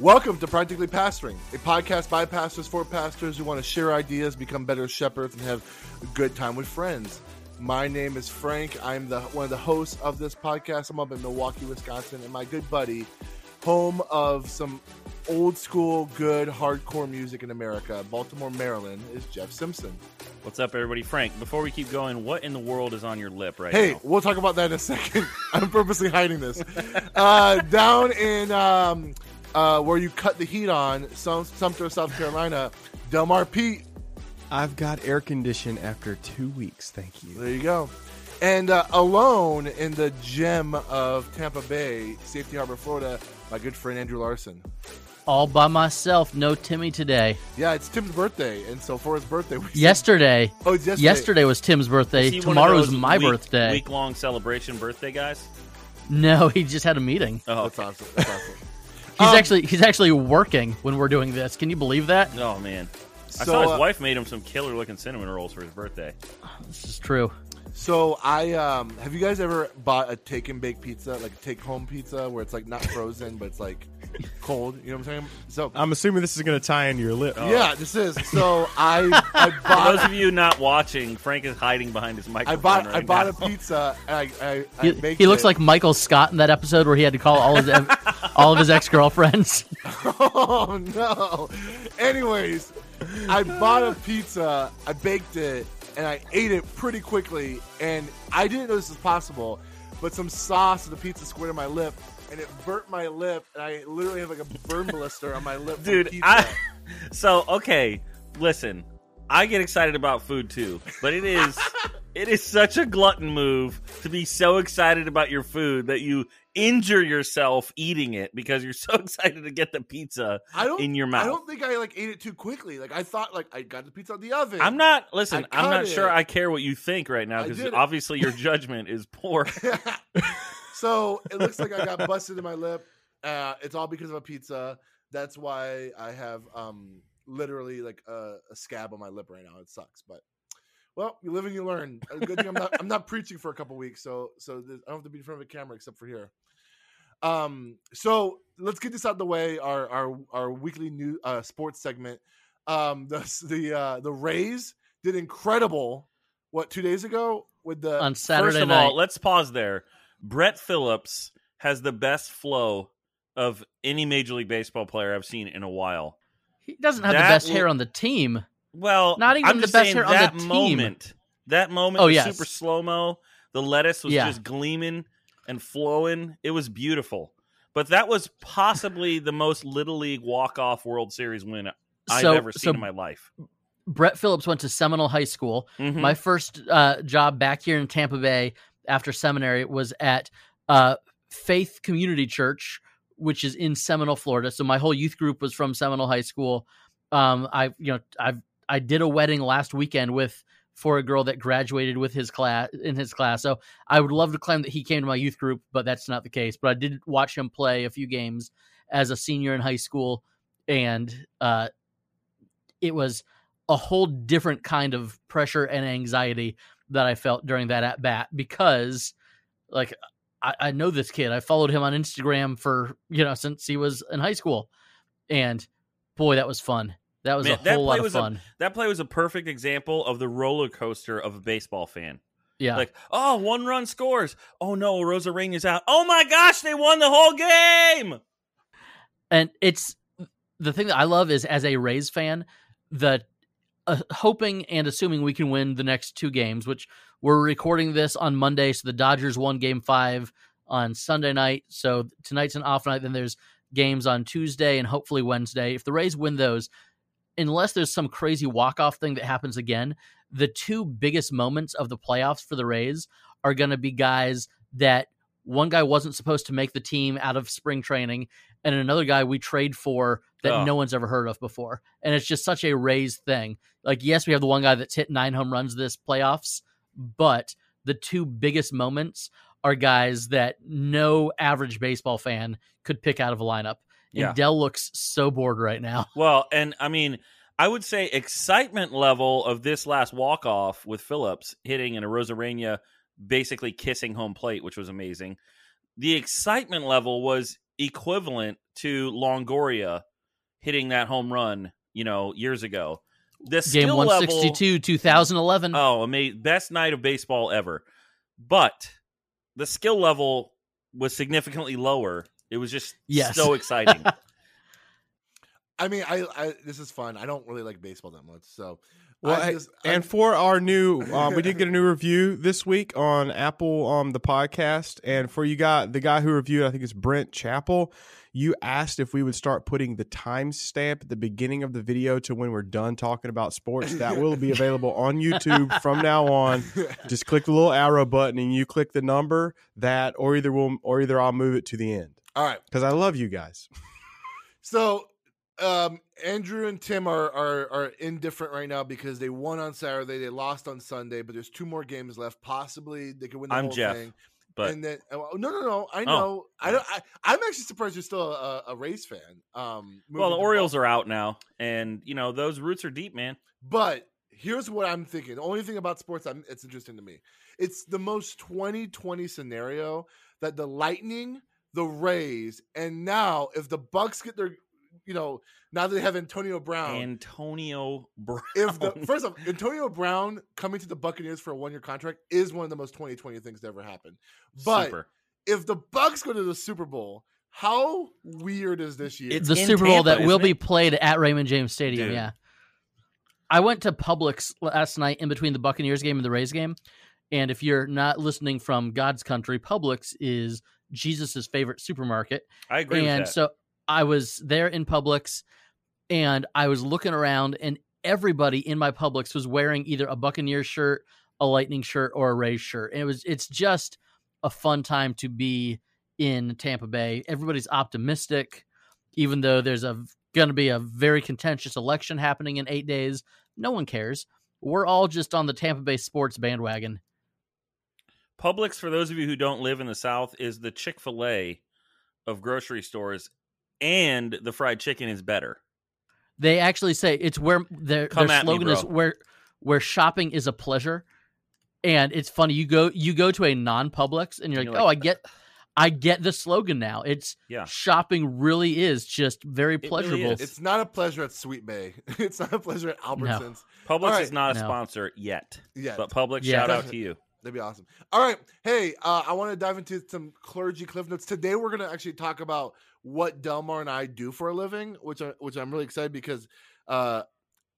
Welcome to Practically Pastoring, a podcast by pastors for pastors who want to share ideas, become better shepherds, and have a good time with friends. My name is Frank. I'm the one of the hosts of this podcast. I'm up in Milwaukee, Wisconsin, and my good buddy, home of some old school, good hardcore music in America, Baltimore, Maryland, is Jeff Simpson. What's up, everybody? Frank, before we keep going, what in the world is on your lip right Hey, now? Hey, we'll talk about that in a second. I'm purposely hiding this. Uh, down in um, uh, where you cut the heat on, Sum- Sumter, South Carolina, Delmar Pete. I've got air condition after two weeks. Thank you. There you go. And uh, alone in the gem of Tampa Bay, Safety Harbor, Florida, my good friend Andrew Larson. all by myself. No Timmy today. Yeah, it's Tim's birthday, and so for his birthday, we said- Yesterday, oh, it's yesterday. yesterday was Tim's birthday. Is he one of Tomorrow's those my week- birthday. Week-long celebration birthday guys. No, he just had a meeting. Oh, That's awesome. That's awesome. He's Um, actually he's actually working when we're doing this. Can you believe that? oh man. I So, saw his uh, wife made him some killer-looking cinnamon rolls for his birthday. This is true. So I um, have you guys ever bought a take and bake pizza, like a take home pizza, where it's like not frozen but it's like cold? You know what I'm saying? So I'm assuming this is going to tie in your lip. yeah, this is. So I I For those of you not watching, Frank is hiding behind his I bought right I bought now. a pizza and I I, I He, baked he looks it. like Michael Scott in that episode where he had to call all his all of his ex girlfriends. oh no. Anyways, I bought a pizza, I baked it, and I ate it pretty quickly. And I didn't know this was possible, but some sauce of the pizza squirted my lip, and it burnt my lip, and I literally have like a burn blister on my lip. Dude. I so okay. Listen, I get excited about food too, but it is it is such a glutton move to be so excited about your food that you injure yourself eating it because you're so excited to get the pizza I don't in your mouth. I don't think I like ate it too quickly. Like I thought, like I got the pizza out the oven. I'm not listen. I I'm cut not sure. I care what you think right now because obviously your judgment is poor. so it looks like I got busted in my lip. Uh, it's all because of a pizza. That's why I have um literally like a, a scab on my lip right now. It sucks, but well, you live and you learn. A good thing I'm not I'm not preaching for a couple weeks, so so I don't have to be in front of a camera except for here. Um, so let's get this out of the way. Our our our weekly new uh, sports segment. Um, the the uh, the Rays did incredible. What two days ago with the on Saturday First of night. all, let's pause there. Brett Phillips has the best flow of any Major League Baseball player I've seen in a while. he doesn't have the best will- hair on the team. Well, Not even I'm the best hair on that the team. moment. That moment Oh, was yes. super slow mo. The lettuce was Yeah. just gleaming and flowing. It was beautiful. But that was possibly the most Little League walk off World Series win I've So- ever so- seen in my life. Brett Phillips went to Seminole High School. Mhm. My first uh, job back here in Tampa Bay after seminary was at uh, Faith Community Church, which is in Seminole, Florida. So my whole youth group was from Seminole High School. Um, I, you know, I I did a wedding last weekend with for a girl that graduated with his class in his class. So I would love to claim that he came to my youth group, but that's not the case. But I did watch him play a few games as a senior in high school, and uh, it was a whole different kind of pressure and anxiety that I felt during that at bat because, like, I, I know this kid. I followed him on Instagram for you know since he was in high school, and boy, that was fun. That was Man, a whole play lot of was a- fun. That play was a perfect example of the roller coaster of a baseball fan. yeah, Like, oh, one run scores. Oh no, Arozarena's out. Oh my gosh, they won the whole game. and it's the thing that I love is as a Rays fan, the uh, hoping and assuming we can win the next two games, which we're recording this on Monday, so the Dodgers won Game Five on Sunday night. So tonight's an off night. Then there's games on Tuesday and hopefully Wednesday. If the Rays win those, unless there's some crazy walk off thing that happens again, the two biggest moments of the playoffs for the Rays are going to be guys that one guy wasn't supposed to make the team out of spring training, and another guy we trade for that Oh. no one's ever heard of before. And it's just such a Rays thing. Like, yes, we have the one guy that's hit nine home runs this playoffs, but the two biggest moments are guys that no average baseball fan could pick out of a lineup. And Yeah. Dell looks so bored right now. Well, and I mean, I would say excitement level of this last walk off with Phillips hitting in Arozarena, basically kissing home plate, which was amazing. The excitement level was equivalent to Longoria hitting that home run, you know, years ago. This Game one level- sixty two, two thousand eleven. Oh, amazing! Best night of baseball ever. But the skill level was significantly lower. It was just Yes. so exciting. I mean, I, I this is fun. I don't really like baseball that much, so Well, I I- just- and I'm- for our new, um, we did get a new review this week on Apple, um, the podcast. And for you got the guy who reviewed, I think it's Brent Chappell. You asked if we would start putting the timestamp at the beginning of the video to when we're done talking about sports. That will be available on YouTube from now on. Just click the little arrow button and you click the number that, or either we'll, or either I'll move it to the end all right. because I love you guys. So, um, Andrew and Tim are, are are indifferent right now because they won on Saturday, they lost on Sunday, but there's two more games left. Possibly they could win the I'm whole Jeff, thing. But and then oh, no, no, no. I Oh. know. I don't. I, I'm actually surprised you're still a, a Rays fan. Um, well, the Orioles Boston. are out now, and you know those roots are deep, man. But here's what I'm thinking. The only thing about sports I'm, it's interesting to me. It's the most 2020 scenario that the Lightning, the Rays, and now if the Bucks get their, you know, now that they have Antonio Brown. Antonio Brown. if the first off, Antonio Brown coming to the Buccaneers for a one year contract is one of the most 2020 things to ever happen. But Super. if the Bucks go to the Super Bowl, how weird is this year? It's the in Super Bowl Tampa, that will isn't be played at Raymond James Stadium. Dude. Yeah. I went to Publix last night in between the Buccaneers game and the Rays game. And if you're not listening from God's country, Publix is Jesus' favorite supermarket. I agree and with that. so I was there in Publix and I was looking around and everybody in my Publix was wearing either a Buccaneer shirt, a Lightning shirt, or a Rays shirt. And it was it's just a fun time to be in Tampa Bay. Everybody's optimistic, even though there's a going to be a very contentious election happening in eight days. No one cares. We're all just on the Tampa Bay sports bandwagon. Publix, for those of you who don't live in the South, is the Chick Fil A of grocery stores, and the fried chicken is better. They actually say it's where their, Come their at me, slogan is where where shopping is a pleasure. And it's funny you go you go to a non Publix and you're like, You're like, oh, I get I get the slogan now. It's Yeah. shopping really is just very really pleasurable. is. it's not a pleasure at Sweetbay. It's not a pleasure at Albertsons. Publix All right. is not a No. sponsor yet, Yeah, but Publix, Yeah. shout out to you. That'd be awesome. All right. Hey, uh, I want to dive into some clergy cliff notes. Today we're going to actually talk about what Delmar and I do for a living, which I, which I'm really excited because uh,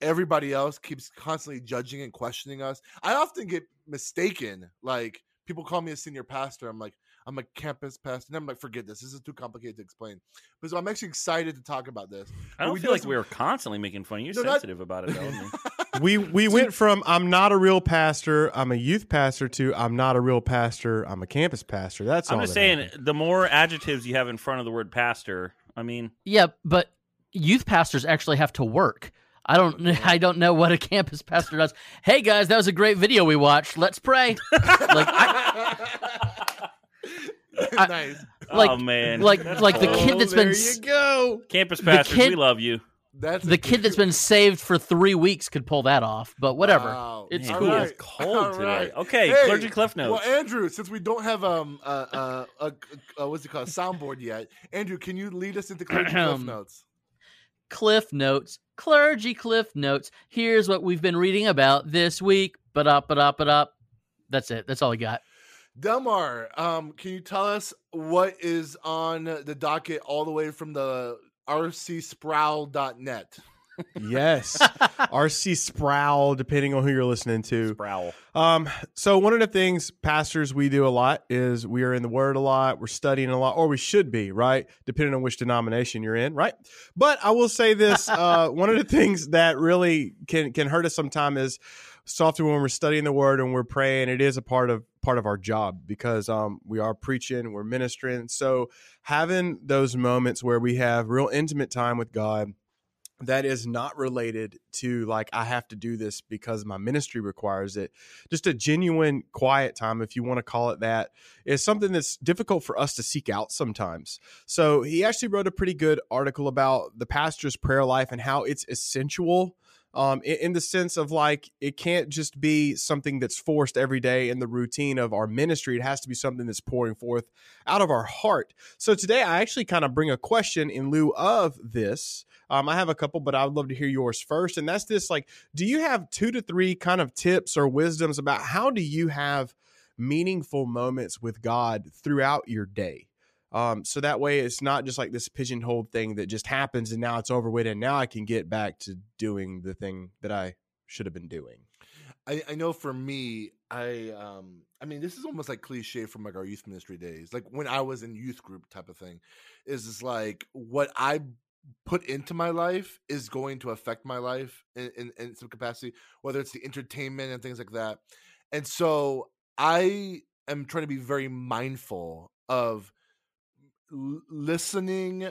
everybody else keeps constantly judging and questioning us. I often get mistaken. Like people call me a senior pastor. I'm like, I'm a campus pastor. And I'm like, forget this. This is too complicated to explain. But so I'm actually excited to talk about this. I don't we feel do like some- we were constantly making fun. You're No, not- sensitive about it, though. I we we went from I'm not a real pastor, I'm a youth pastor to I'm not a real pastor, I'm a campus pastor. That's all I'm just that saying, happened. the more adjectives you have in front of the word pastor, I mean, yeah, but youth pastors actually have to work. I don't I don't know what a campus pastor does. Hey guys, that was a great video we watched. Let's pray. like I, I- nice. like oh man, like like the cool. kid that's there been you go. campus pastors, kid- we love you. That's the kid that's been saved for 3 weeks could pull that off, but whatever. Wow. It's Man, cool. Right. is cold All today. right. Okay, Hey, clergy cliff notes. Well, Andrew, since we don't have um uh, uh, a, a, what's it called a soundboard yet, Andrew, can you lead us into clergy cliff notes? Cliff Notes, Clergy Cliff Notes. Here's what we've been reading about this week. But up, but up, but up. That's it. That's all I got. Delmar, um, can you tell us what is on the docket all the way from the rcsproul.net? Yes. RC Sproul, depending on who you're listening to. Sproul. Um, so one of the things pastors we do a lot is we are in the word a lot, we're studying a lot, or we should be, right? Depending on which denomination you're in, right? But I will say this, uh, one of the things that really can can hurt us sometimes is so often when we're studying the word and we're praying, it is a part of part of our job because um we are preaching, we're ministering. So having those moments where we have real intimate time with God that is not related to like I have to do this because my ministry requires it. Just a genuine quiet time, if you want to call it that, is something that's difficult for us to seek out sometimes. So he actually wrote a pretty good article about the pastor's prayer life and how it's essential um, in, in the sense of like it can't just be something that's forced every day in the routine of our ministry. It has to be something that's pouring forth out of our heart. So today, I actually kind of bring a question in lieu of this. Um, I have a couple, but I would love to hear yours first. And that's this: like, do you have two to three kind of tips or wisdoms about how do you have meaningful moments with God throughout your day? Um, so that way it's not just like this pigeonholed thing that just happens and now it's over with and now I can get back to doing the thing that I should have been doing. I, I know for me, I um I mean this is almost like cliche from like our youth ministry days. Like when I was in youth group type of thing. Is just like what I put into my life is going to affect my life in, in, in some capacity, whether it's the entertainment and things like that. And so I am trying to be very mindful of listening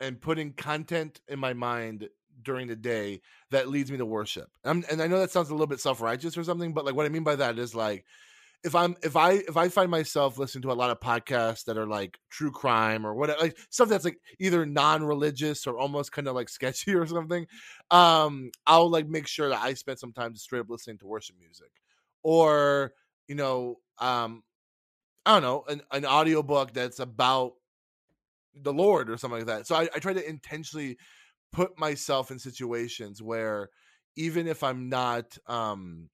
and putting content in my mind during the day that leads me to worship. And, and I know that sounds a little bit self righteous or something, but like what I mean by that is like if I'm if I if I find myself listening to a lot of podcasts that are like true crime or whatever, like stuff that's like either non-religious or almost kind of like sketchy or something, um, I'll like make sure that I spend some time straight up listening to worship music, or you know, um, I don't know, an an audiobook that's about the Lord or something like that. So I, I try to intentionally put myself in situations where even if I'm not um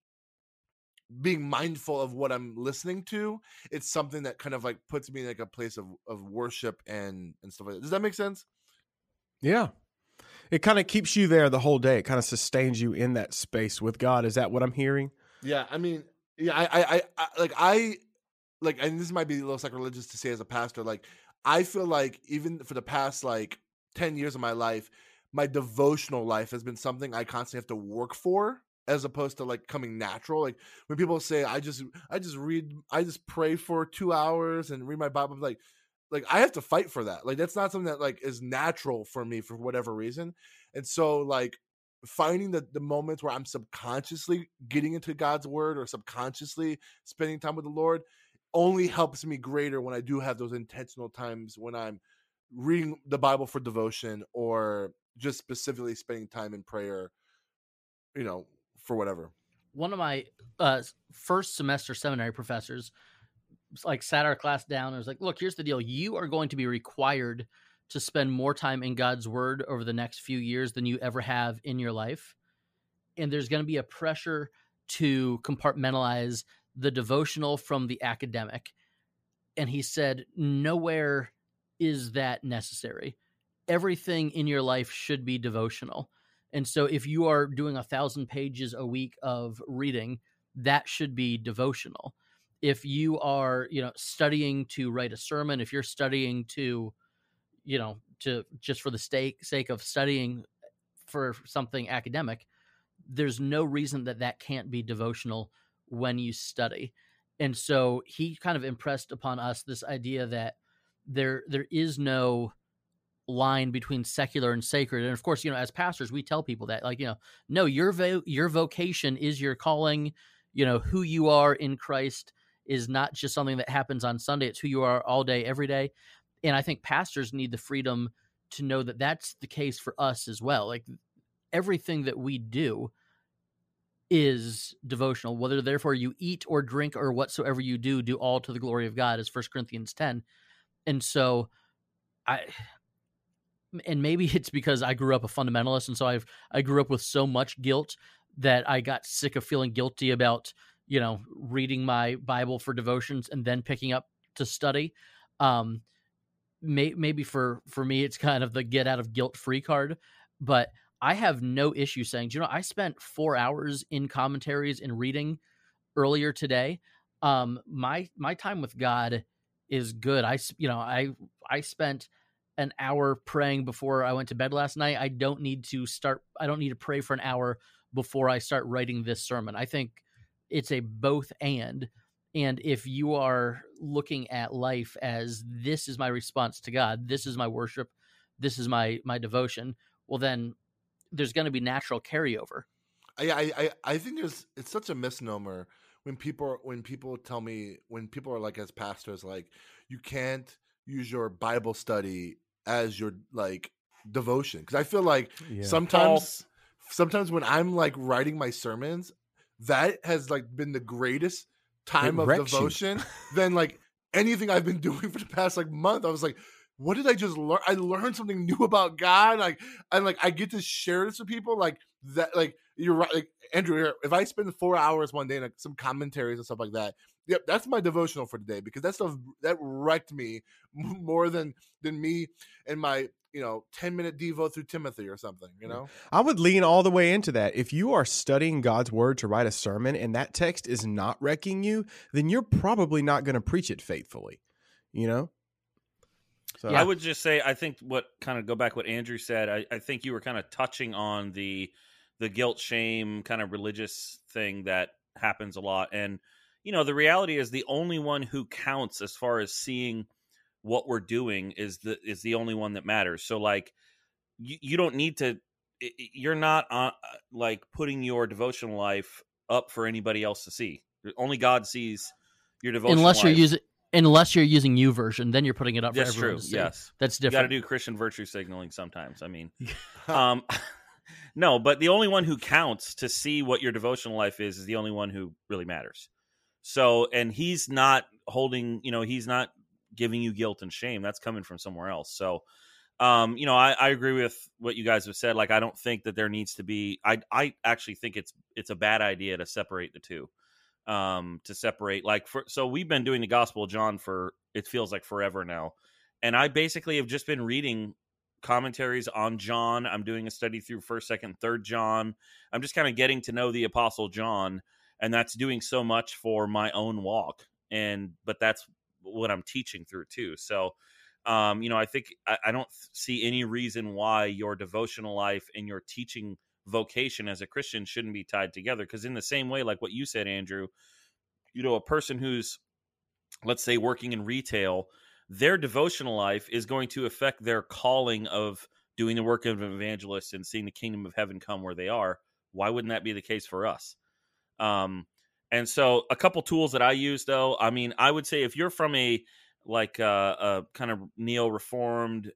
being mindful of what I'm listening to, it's something that kind of like puts me in like a place of, of worship and and stuff like that. Does that make sense? Yeah. It kind of keeps you there the whole day. It kind of sustains you in that space with God. Is that what I'm hearing? Yeah, I mean, yeah, I, I, I, I like I, like, and this might be a little sacrilegious to say as a pastor. Like, I feel like even for the past like ten years of my life, my devotional life has been something I constantly have to work for as opposed to like coming natural. Like when people say i just i just read i just pray for two hours and read my bible I'm like like i have to fight for that. Like that's not something that like is natural for me for whatever reason. And so like finding the, the moments where i'm subconsciously getting into god's word or subconsciously spending time with the lord only helps me greater when i do have those intentional times when i'm reading the bible for devotion or just specifically spending time in prayer you know for whatever. One of my uh, first semester seminary professors like sat our class down and was like, "Look, here's the deal. You are going to be required to spend more time in God's word over the next few years than you ever have in your life. And there's going to be a pressure to compartmentalize the devotional from the academic." And he said, "Nowhere is that necessary. Everything in your life should be devotional." And so if you are doing a thousand pages a week of reading, that should be devotional. If you are, you know, studying to write a sermon, if you're studying to, you know, to just for the sake sake of studying for something academic, there's no reason that that can't be devotional when you study. And so he kind of impressed upon us this idea that there there is no line between secular and sacred. And of course you know as pastors we tell people that like you know no your vo- your vocation is your calling. You know who you are in Christ is not just something that happens on Sunday. It's who you are all day every day. And i think pastors need the freedom to know that that's the case for us as well. Like everything that we do is devotional whether therefore you eat or drink or whatsoever you do do all to the glory of God is First Corinthians 10 and so I and maybe it's because I grew up a fundamentalist, and so I've I grew up with so much guilt that I got sick of feeling guilty about you know reading my Bible for devotions and then picking up to study. Um, may, maybe for for me, it's kind of the get out of guilt free card, but I have no issue saying, you know, I spent four hours in commentaries and reading earlier today. Um, my my time with God is good. I you know I I spent an hour praying before I went to bed last night. I don't need to start I don't need to pray for an hour before I start writing this sermon. I think it's a both and and if you are looking at life as this is my response to God, this is my worship, this is my my devotion, well then there's going to be natural carryover. I, I I think there's it's such a misnomer when people when people tell me when people are like as pastors like you can't use your Bible study as your like devotion because I feel like Yeah. sometimes sometimes when I'm like writing my sermons, that has like been the greatest time It of devotion than like anything I've been doing for the past like month. I was like, what did I just learn? I learned something new about God. Like, and like I get to share this with people. Like that, like you're right. Like Andrew, if I spend four hours one day, like some commentaries and stuff like that, yep, that's my devotional for today because that stuff that wrecked me more than than me and my you know ten minute devo through Timothy or something. You mm, know, I would lean all the way into that. If you are studying God's word to write a sermon and that text is not wrecking you, then you're probably not going to preach it faithfully. You know? So I would just say I think what kind of go back what Andrew said. I, I think you were kind of touching on the the guilt shame kind of religious thing that happens a lot, and you know the reality is the only one who counts as far as seeing what we're doing is the is the only one that matters. So like you, you don't need to. i- i- You're not uh, like putting your devotional life up for anybody else to see. Only God sees your devotional. unless you're using unless you're using YouVersion, then you're putting it up for That's everyone true. to see. Yes. That's different. You got to do Christian virtue signaling sometimes. I mean, um, no, but the only one who counts to see what your devotional life is is the only one who really matters. So, and he's not holding, you know, he's not giving you guilt and shame. That's coming from somewhere else. So, um, you know, I, I agree with what you guys have said. Like, I don't think that there needs to be. I I actually think it's it's a bad idea to separate the two. Um, to separate like for so we've been doing the Gospel of John for it feels like forever now, and I basically have just been reading commentaries on John. I'm doing a study through first, second, third John. I'm just kind of getting to know the Apostle John, and that's doing so much for my own walk. And but that's what I'm teaching through too. So, um, you know, I think I, I don't see any reason why your devotional life and your teaching vocation as a Christian shouldn't be tied together. Because in the same way, like what you said, Andrew, you know, a person who's let's say working in retail their devotional life is going to affect their calling of doing the work of an evangelist and seeing the kingdom of heaven come where they are. Why wouldn't that be the case for us? Um, and so, a couple tools that I use, though, I mean, I would say if you're from a like uh, a kind of neo reformed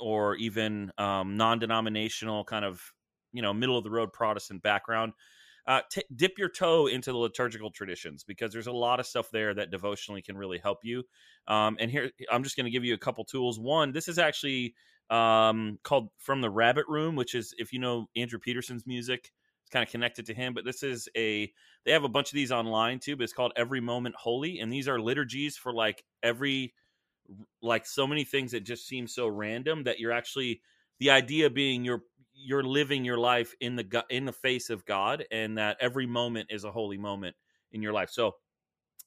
or even um, non denominational kind of you know middle of the road Protestant background, uh, t- dip your toe into the liturgical traditions because there's a lot of stuff there that devotionally can really help you. Um, and here, I'm just going to give you a couple tools. One, this is actually um, called From the Rabbit Room, which is, if you know Andrew Peterson's music, it's kind of connected to him. But this is a, they have a bunch of these online too, but it's called Every Moment Holy. And these are liturgies for like every, like so many things that just seem so random that you're actually, the idea being you're, you're living your life in the in the face of God, and that every moment is a holy moment in your life. So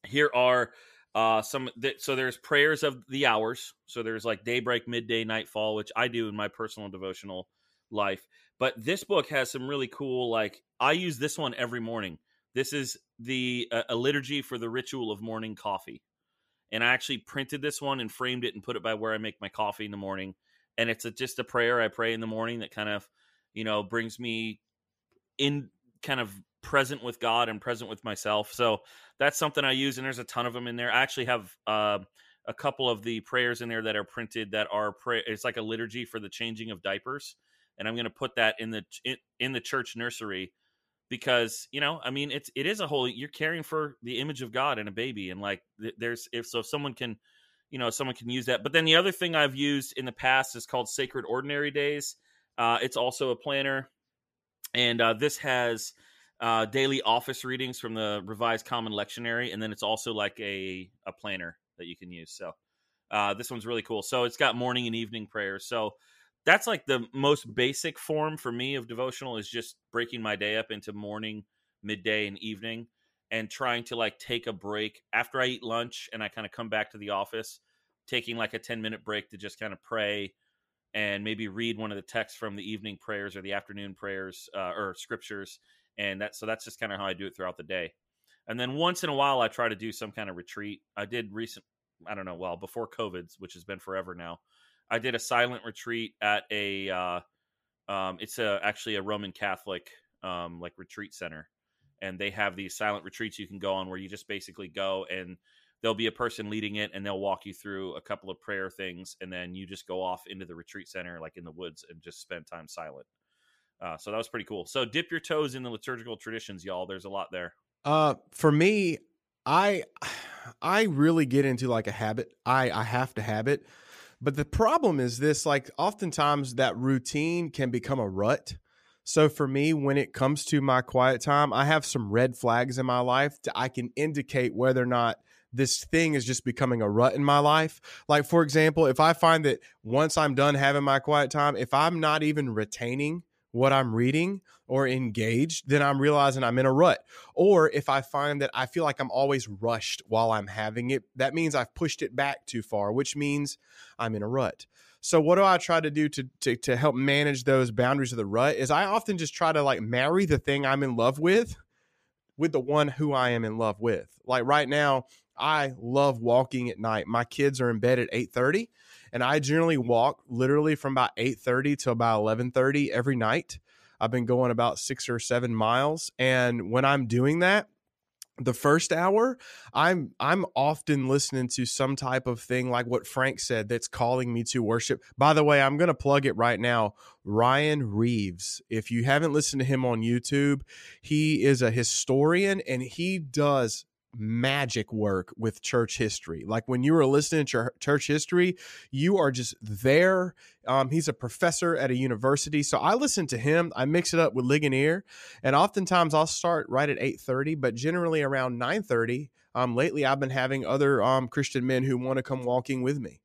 here are uh some th- so there's prayers of the hours. So there's like daybreak midday nightfall which i do in my personal devotional life. But this book has some really cool like i use this one every morning. This is the uh, a liturgy for the ritual of morning coffee. And i actually printed this one and framed it and put it by where i make my coffee in the morning and it's a, just a prayer i pray in the morning that kind of you know brings me in kind of present with god and present with myself so that's something I use, and there's a ton of them in there. I actually have uh, a couple of the prayers in there that are printed that are pray. It's like a liturgy for the changing of diapers, and I'm going to put that in the in, in the church nursery because you know, I mean, it's it is a holy. You're caring for the image of God in a baby, and like there's if so, if someone can, you know, someone can use that. But then the other thing I've used in the past is called Sacred Ordinary Days. Uh, it's also a planner, and uh, this has uh, daily office readings from the Revised Common Lectionary, and then it's also like a a planner that you can use. So uh, this one's really cool. So it's got morning and evening prayers. So that's like the most basic form for me of devotional is just breaking my day up into morning, midday, and evening, and trying to like take a break after I eat lunch and I kind of come back to the office, taking like a ten minute break to just kind of pray and maybe read one of the texts from the evening prayers or the afternoon prayers uh, or scriptures and that so that's just kind of how I do it throughout the day. And then once in a while, I try to do some kind of retreat. I did recent, I don't know, well before COVID, which has been forever now. I did a silent retreat at a, uh, um, it's a actually a Roman Catholic um, like retreat center, and they have these silent retreats you can go on where you just basically go and there'll be a person leading it and they'll walk you through a couple of prayer things and then you just go off into the retreat center like in the woods and just spend time silent Uh, so that was pretty cool. So dip your toes in the liturgical traditions, y'all. There's a lot there. Uh, for me, I I really get into like a habit. I I have to have it. But the problem is this like oftentimes that routine can become a rut. So for me, when it comes to my quiet time, I have some red flags in my life that I can indicate whether or not this thing is just becoming a rut in my life. Like, for example, if I find that once I'm done having my quiet time, if I'm not even retaining what I'm reading or engaged, then I'm realizing I'm in a rut. Or if I find that I feel like I'm always rushed while I'm having it, that means I've pushed it back too far, which means I'm in a rut. So what do I try to do to, to to help manage those boundaries of the rut is I often just try to like marry the thing I'm in love with with the one who I am in love with. Like right now, I love walking at night. My kids are in bed at 8:30 and I generally walk literally from about 8:30 to about 11:30 every night. I've been going about 6 or 7 miles and when I'm doing that, the first hour i'm i'm often listening to some type of thing like what frank said that's calling me to worship. By the way i'm going to plug it right now ryan reeves. If you haven't listened to him on youtube he is a historian and he does magic work with church history. Like when you were listening to church history, you are just there. Um, he's a professor at a university, so I listen to him. I mix it up with Ligonier, and oftentimes I'll start right at eight thirty, but generally around nine thirty. Um, lately, I've been having other um, Christian men who want to come walking with me.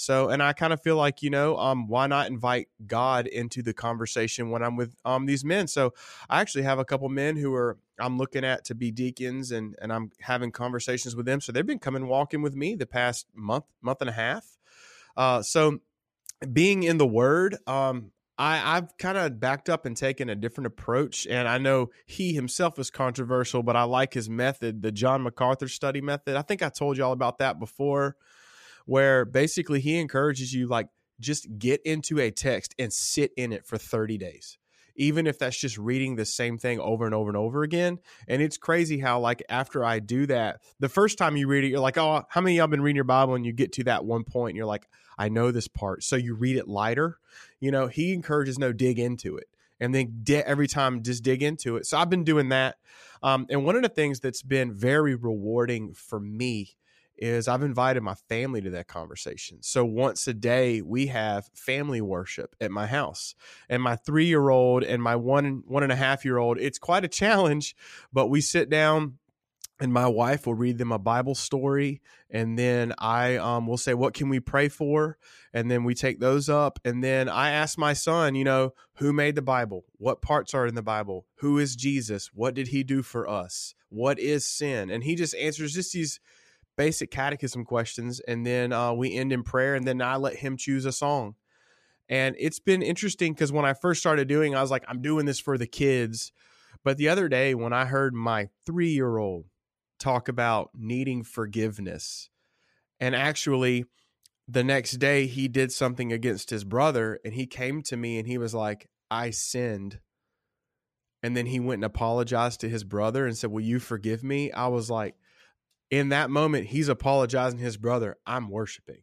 So, and I kind of feel like, you know, um, why not invite God into the conversation when I'm with um these men? So I actually have a couple men who are I'm looking at to be deacons and and I'm having conversations with them. So they've been coming walking with me the past month, month and a half. Uh so being in the word, um, I, I've kind of backed up and taken a different approach. And I know he himself is controversial, but I like his method, the John MacArthur study method. I think I told you all about that before where basically he encourages you like just get into a text and sit in it for 30 days even if that's just reading the same thing over and over and over again. And it's crazy how like after i do that the first time you read it you're like oh how many y'all been reading your bible? And you get to that one point and you're like i know this part. So you read it lighter you know he encourages no dig into it. And then every time just dig into it. So i've been doing that. Um, and one of the things that's been very rewarding for me is I've invited my family to that conversation. So once a day we have family worship at my house. And my three year old and my one one and a half year old, it's quite a challenge, but we sit down and my wife will read them a Bible story, and then I um, will say, "What can we pray for?" And then we take those up, and then I ask my son, you know, who made the Bible? What parts are in the Bible? Who is Jesus? What did he do for us? What is sin? And he just answers just these basic catechism questions, and then uh, we end in prayer, and then I let him choose a song. And it's been interesting because when I first started doing, I was like, I'm doing this for the kids. But the other day, when I heard my three year old talk about needing forgiveness, and actually the next day he did something against his brother, and he came to me and he was like, I sinned. And then he went and apologized to his brother and said, Will you forgive me? I was like, in that moment, he's apologizing to his brother. I'm worshiping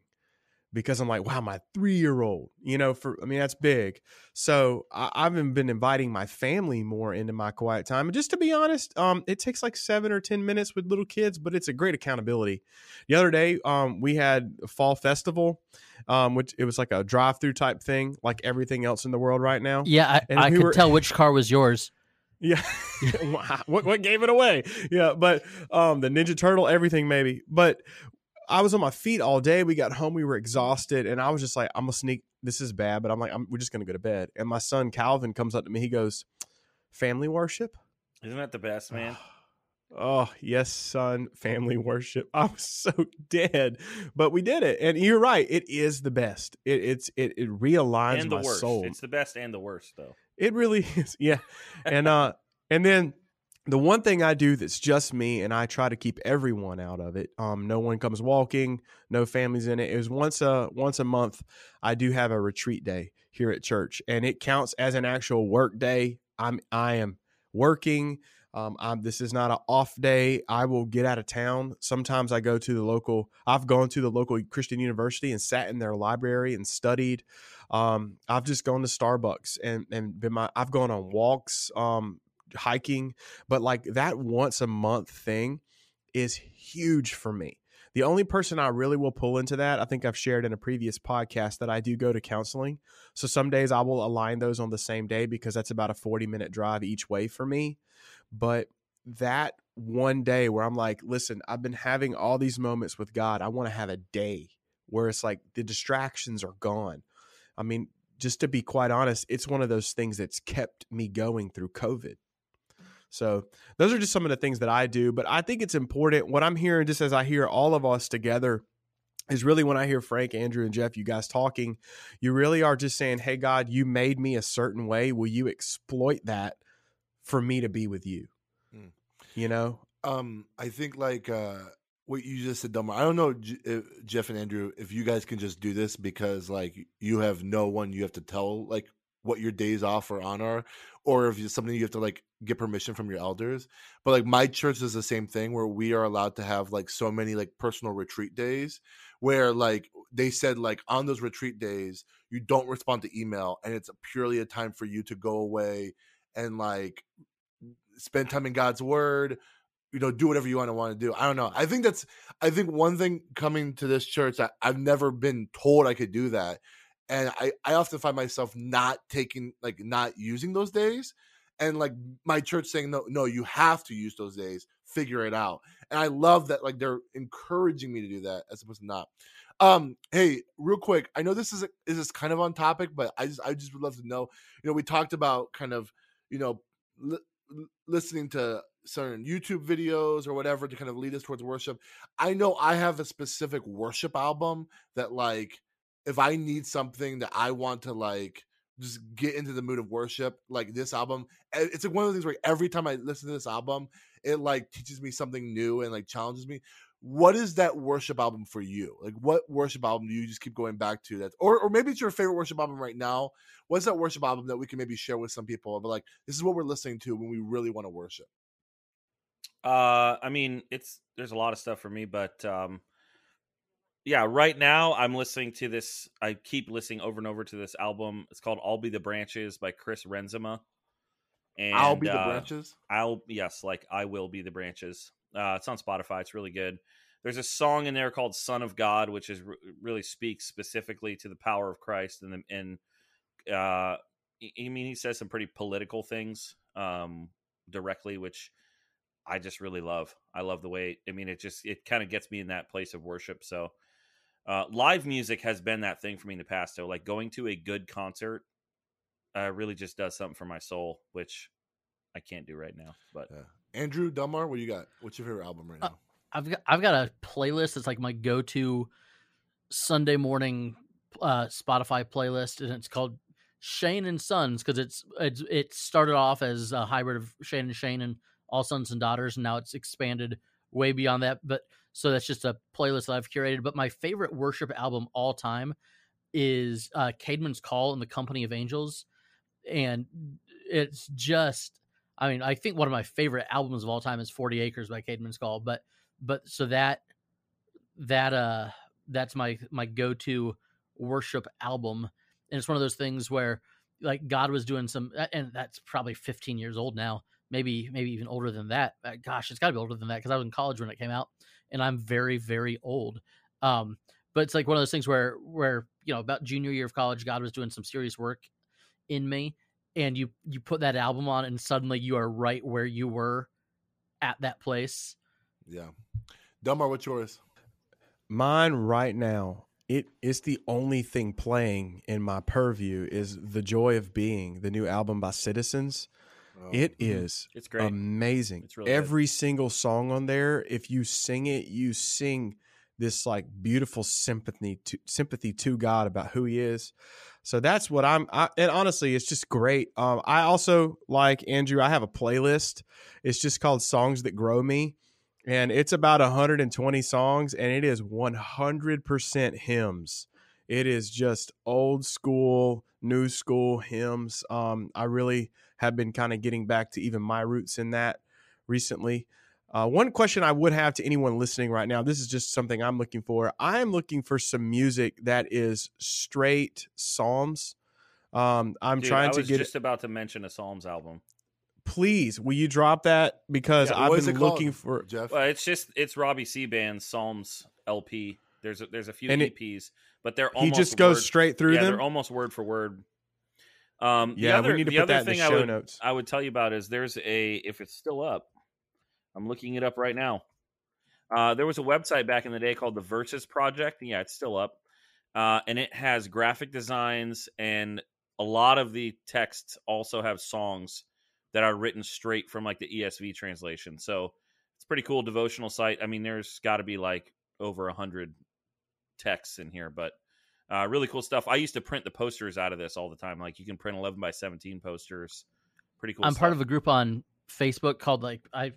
because I'm like, wow, my three year old, you know, for, I mean, that's big. So I, have been inviting my family more into my quiet time. And just to be honest, um, it takes like seven or 10 minutes with little kids, but it's a great accountability. The other day, um, we had a fall festival, um, which it was like a drive through type thing, like everything else in the world right now. Yeah. I, I we could were, tell which car was yours. Yeah. what what gave it away? Yeah, but um the Ninja Turtle, everything maybe. But I was on my feet all day. We got home, we were exhausted, and I was just like, I'm gonna sneak. This is bad, but I'm like, I'm, we're just gonna go to bed. And my son Calvin comes up to me. He goes, "Family worship." Isn't that the best, man? Oh, yes, son, family worship. I was so dead, but we did it. And you're right, it is the best. It it's it it realigns and the my worst. soul. It's the best and the worst though. It really is. Yeah. And uh and then the one thing I do that's just me and I try to keep everyone out of it. Um no one comes walking, no families in it. Is once a once a month I do have a retreat day here at church and it counts as an actual work day. I'm I am working Um, I'm, this is not an off day. I will get out of town. Sometimes I go to the local. I've gone to the local Christian university and sat in their library and studied. Um, I've just gone to Starbucks and and been my. I've gone on walks, um, hiking, but like that once a month thing is huge for me. The only person I really will pull into that, I think I've shared in a previous podcast that I do go to counseling. So some days I will align those on the same day because that's about a 40 minute drive each way for me. But that one day where I'm like, listen, I've been having all these moments with God. I want to have a day where it's like the distractions are gone. I mean, just to be quite honest, it's one of those things that's kept me going through COVID. So those are just some of the things that I do. But I think it's important. What I'm hearing, just as I hear all of us together, is really when I hear Frank, Andrew, and Jeff, you guys talking, you really are just saying, Hey, God, you made me a certain way. Will you exploit that for me to be with you? Mm. You know? Um, I think like uh what you just said, Delmar. I don't know, Jeff and Andrew, if you guys can just do this because like you have no one you have to tell like what your days off or on are, or if it's something you have to like get permission from your elders. But like my church does the same thing where we are allowed to have like so many like personal retreat days where like they said like on those retreat days you don't respond to email and it's purely a time for you to go away and like spend time in God's word, you know, do whatever you want to want to do. I don't know. I think that's I think one thing coming to this church that I've never been told I could do that. And I, I often find myself not taking like not using those days and like my church saying no no you have to use those days figure it out and i love that like they're encouraging me to do that as opposed to not um hey real quick i know this is is this kind of on topic but i just i just would love to know you know we talked about kind of you know li- listening to certain youtube videos or whatever to kind of lead us towards worship. I know i have a specific worship album that like if i need something that i want to like just get into the mood of worship like this album eh, it's like one of the things where every time i listen to this album it like teaches me something new and like challenges me. What is that worship album for you? Like what worship album do you just keep going back to that or, or maybe it's your favorite worship album right now. What's that worship album that we can maybe share with some people but like this is what we're listening to when we really want to worship Uh, I mean, it's there's a lot of stuff for me, but um, yeah, right now I'm listening to this. I keep listening over and over to this album. It's called "I'll Be the Branches" by Chris Renzema. And i'll be the uh, branches I'll yes, like I will be the branches. Uh, it's on Spotify. It's really good. There's a song in there called "Son of God," which is re- really speaks specifically to the power of Christ, and the, and uh, I mean he says some pretty political things um, directly, which I just really love. I love the way. I mean, it just it kind of gets me in that place of worship. So, uh, live music has been that thing for me in the past. So, like going to a good concert, uh, really just does something for my soul, which I can't do right now. But yeah. andrew Delmar what you got what's your favorite album right Uh, now I've got I've got a playlist that's like my go-to Sunday morning uh, Spotify playlist, and it's called Shane and Sons because it's, it's it started off as a hybrid of Shane and Shane and All Sons and Daughters, and now it's expanded way beyond that. But so that's just a playlist that I've curated. But my favorite worship album all time is uh, Caedmon's Call and the Company of Angels, and it's just I mean, I think one of my favorite albums of all time is 40 Acres by Caedmon's Call, but but so that that uh that's my my go-to worship album and it's one of those things where like God was doing some and that's probably 15 years old now, maybe maybe even older than that. Uh, Gosh, it's got to be older than that cuz I was in college when it came out and I'm very very old. Um but it's like one of those things where where you know about junior year of college God was doing some serious work in me and you you put that album on and suddenly you are right where you were at that place yeah Delmar what's yours Mine right now, it is the only thing playing in my purview is The Joy of Being, the new album by Citizens. Oh, It is it's great. amazing. It's really good. Every single song on there, if you sing it, you sing this like beautiful sympathy to sympathy to God about who He is. So that's what I'm. I, and honestly, it's just great. Um, I also like Andrew. I have a playlist. It's just called "Songs That Grow Me," and it's about 120 songs, and it is 100% hymns. It is just old school, new school hymns. Um, I really have been kind of getting back to even my roots in that. recently. Uh, one question I would have to anyone listening right now this is just something I'm looking for. I am looking for some music that is straight Psalms. Um, I'm Dude, trying I to was get just about to mention a Psalms album. Please, will you drop that? Because Yeah, I've been it called, looking for. Jeff. Well, it's just it's Robbie Seay Band's Psalms LP. There's a, there's a few And it- EPs, but they're He just goes word- straight through yeah, them. they're almost word for word. Um, the yeah, other, we need to the put other that in the thing I would notes. I would tell you about is there's a if it's still up. I'm looking it up right now. Uh, there was a website back in the day called the Verses Project. Yeah, it's still up, uh, and it has graphic designs and a lot of the texts also have songs that are written straight from like the ESV translation. So it's a pretty cool devotional site. I mean, there's got to be like over a hundred texts in here, but uh, really cool stuff. I used to print the posters out of this all the time. Like you can print 11 by 17 posters. Pretty cool. I'm part of a group on Facebook called like I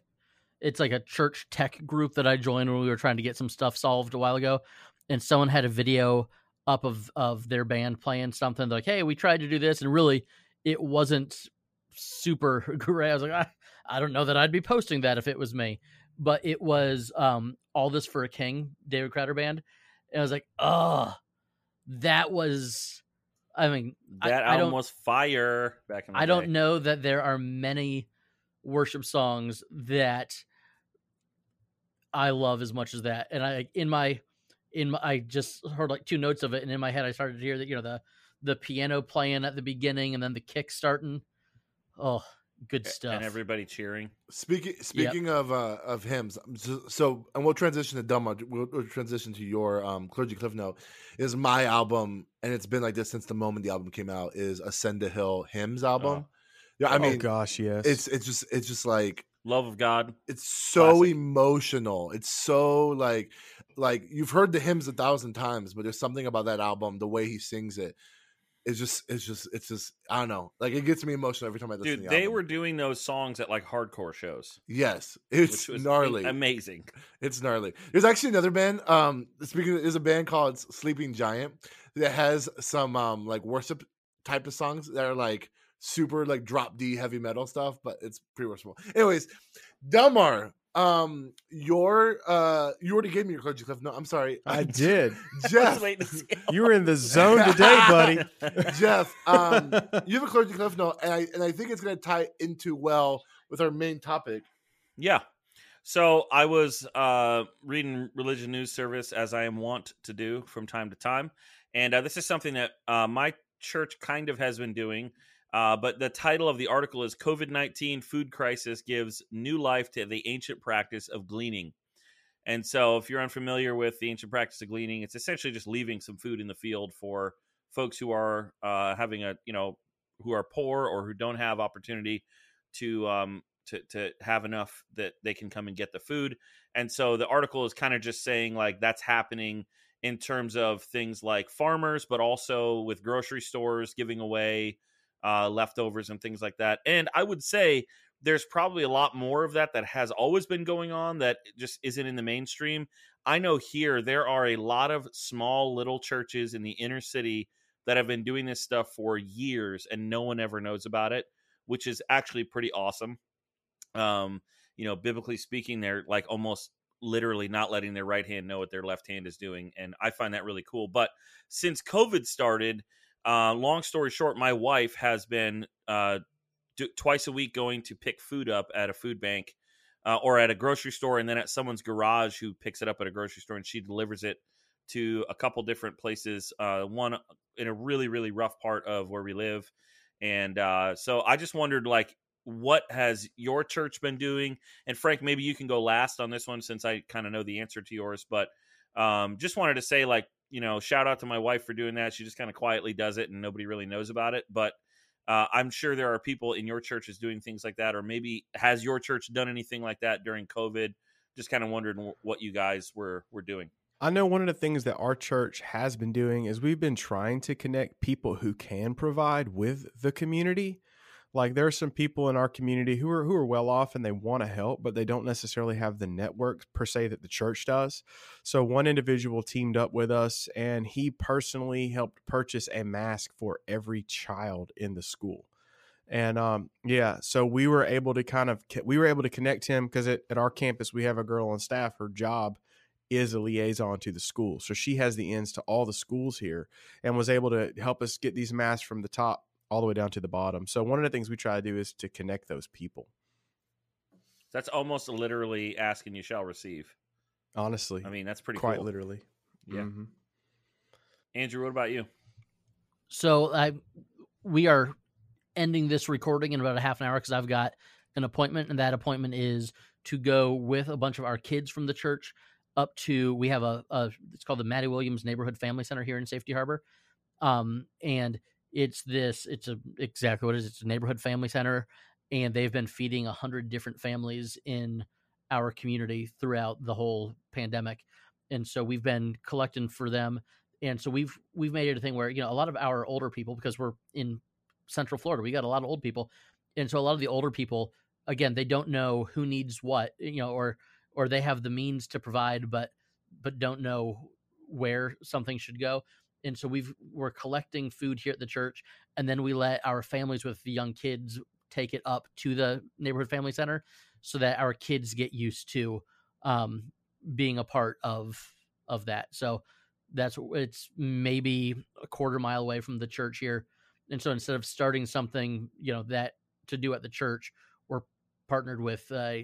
it's like a church tech group that I joined when we were trying to get some stuff solved a while ago. And someone had a video up of of their band playing something like, "Hey, we tried to do this," and really, it wasn't super great. I was like, I, I don't know that I'd be posting that if it was me, but it was um all this for a king, David Crowder band, and I was like, oh, that was. I mean, that I album don't- was fire back in the I day. don't know that there are many worship songs that I love as much as that. And I in my in my I just heard like two notes of it and in my head I started to hear that you know the the piano playing at the beginning and then the kick starting. Oh, good stuff. And everybody cheering. Speaking speaking of uh, of hymns, so, so and we'll transition to Dumb. We'll, we'll transition to your um, clergy cliff note. Is my album, and it's been like this since the moment the album came out. Is Ascend the Hill hymns album. Yeah, I oh mean, gosh, yes. it's it's just it's just like Love of God. it's so Classic. emotional. It's so like like you've heard the hymns a thousand times, but there's something about that album, the way he sings it. It's just it's just it's just I don't know. Like it gets me emotional every time I listen Dude, to the they album. were doing those songs at like hardcore shows. yes, it's gnarly. Amazing. It's gnarly. There's actually another band. Um, speaking, of, there's a band called Sleeping Giant that has some um like worship type of songs that are like super like drop D heavy metal stuff, but it's pretty worshipful. Anyways, Delmar, um, your uh, you already gave me your clergy cliff. No, I'm sorry, I did. Jeff. Wait to see. You were in the zone today, buddy. Jeff, um, you have a clergy cliff note, and I and I think it's going to tie into well with our main topic. Yeah. So I was uh, reading Religion News Service as I am wont to do from time to time, and uh, this is something that uh, my church kind of has been doing. Uh, but the title of the article is "COVID nineteen Food Crisis Gives New Life to the Ancient Practice of Gleaning." And so, if you're unfamiliar with the ancient practice of gleaning, it's essentially just leaving some food in the field for folks who are uh, having a you know who are poor or who don't have opportunity to um, to to have enough that they can come and get the food. And so the article is kind of just saying like that's happening in terms of things like farmers, but also with grocery stores giving away uh, leftovers and things like that. And I would say there's probably a lot more of that that has always been going on that just isn't in the mainstream. I know here there are a lot of small little churches in the inner city that have been doing this stuff for years and no one ever knows about it, which is actually pretty awesome. Um, you know, biblically speaking, they're like almost literally not letting their right hand know what their left hand is doing. And I find that really cool. But since COVID started, uh, long story short, my wife has been uh, d- twice a week going to pick food up at a food bank uh, or at a grocery store, and then at someone's garage who picks it up at a grocery store, and she delivers it to a couple different places. Uh, one in a really really rough part of where we live, and uh, so I just wondered like. What has your church been doing? And Frank, maybe you can go last on this one since I kind of know the answer to yours. But um, just wanted to say, like, you know, shout out to my wife for doing that. She just kind of quietly does it and nobody really knows about it. But uh, I'm sure there are people in your churches doing things like that, or maybe has your church done anything like that during COVID? Just kind of wondering what you guys were were doing. I know one of the things that our church has been doing is we've been trying to connect people who can provide with the community. Like there are some people in our community who are who are well off and they want to help, but they don't necessarily have the network per se that the church does. So one individual teamed up with us and he personally helped purchase a mask for every child in the school. And um, yeah, so we were able to kind of we were able to connect him because at, at our campus we have a girl on staff. Her job is a liaison to the school, so she has the ends to all the schools here, and was able to help us get these masks from the top all the way down to the bottom. So one of the things we try to do is to connect those people. That's almost literally asking you shall receive. Honestly, I mean, that's pretty quite cool. literally. Yeah. Mhm. Andrew, what about you? So I we are ending this recording in about a half an hour because I've got an appointment, and that appointment is to go with a bunch of our kids from the church up to we have a, a it's called the Mattie Williams Neighborhood Family Center here in Safety Harbor, um, and it's this it's a exactly what it is. It's a neighborhood family center, and they've been feeding a hundred different families in our community throughout the whole pandemic, and so we've been collecting for them and so we've we've made it a thing where you know a lot of our older people because we're in central florida we got a lot of old people and so a lot of the older people again they don't know who needs what you know or or they have the means to provide but but don't know where something should go and so we've we're collecting food here at the church and then we let our families with the young kids take it up to the neighborhood family center so that our kids get used to um, being a part of of that. So that's it's maybe a quarter mile away from the church here and so instead of starting something you know that to do at the church we're partnered with uh,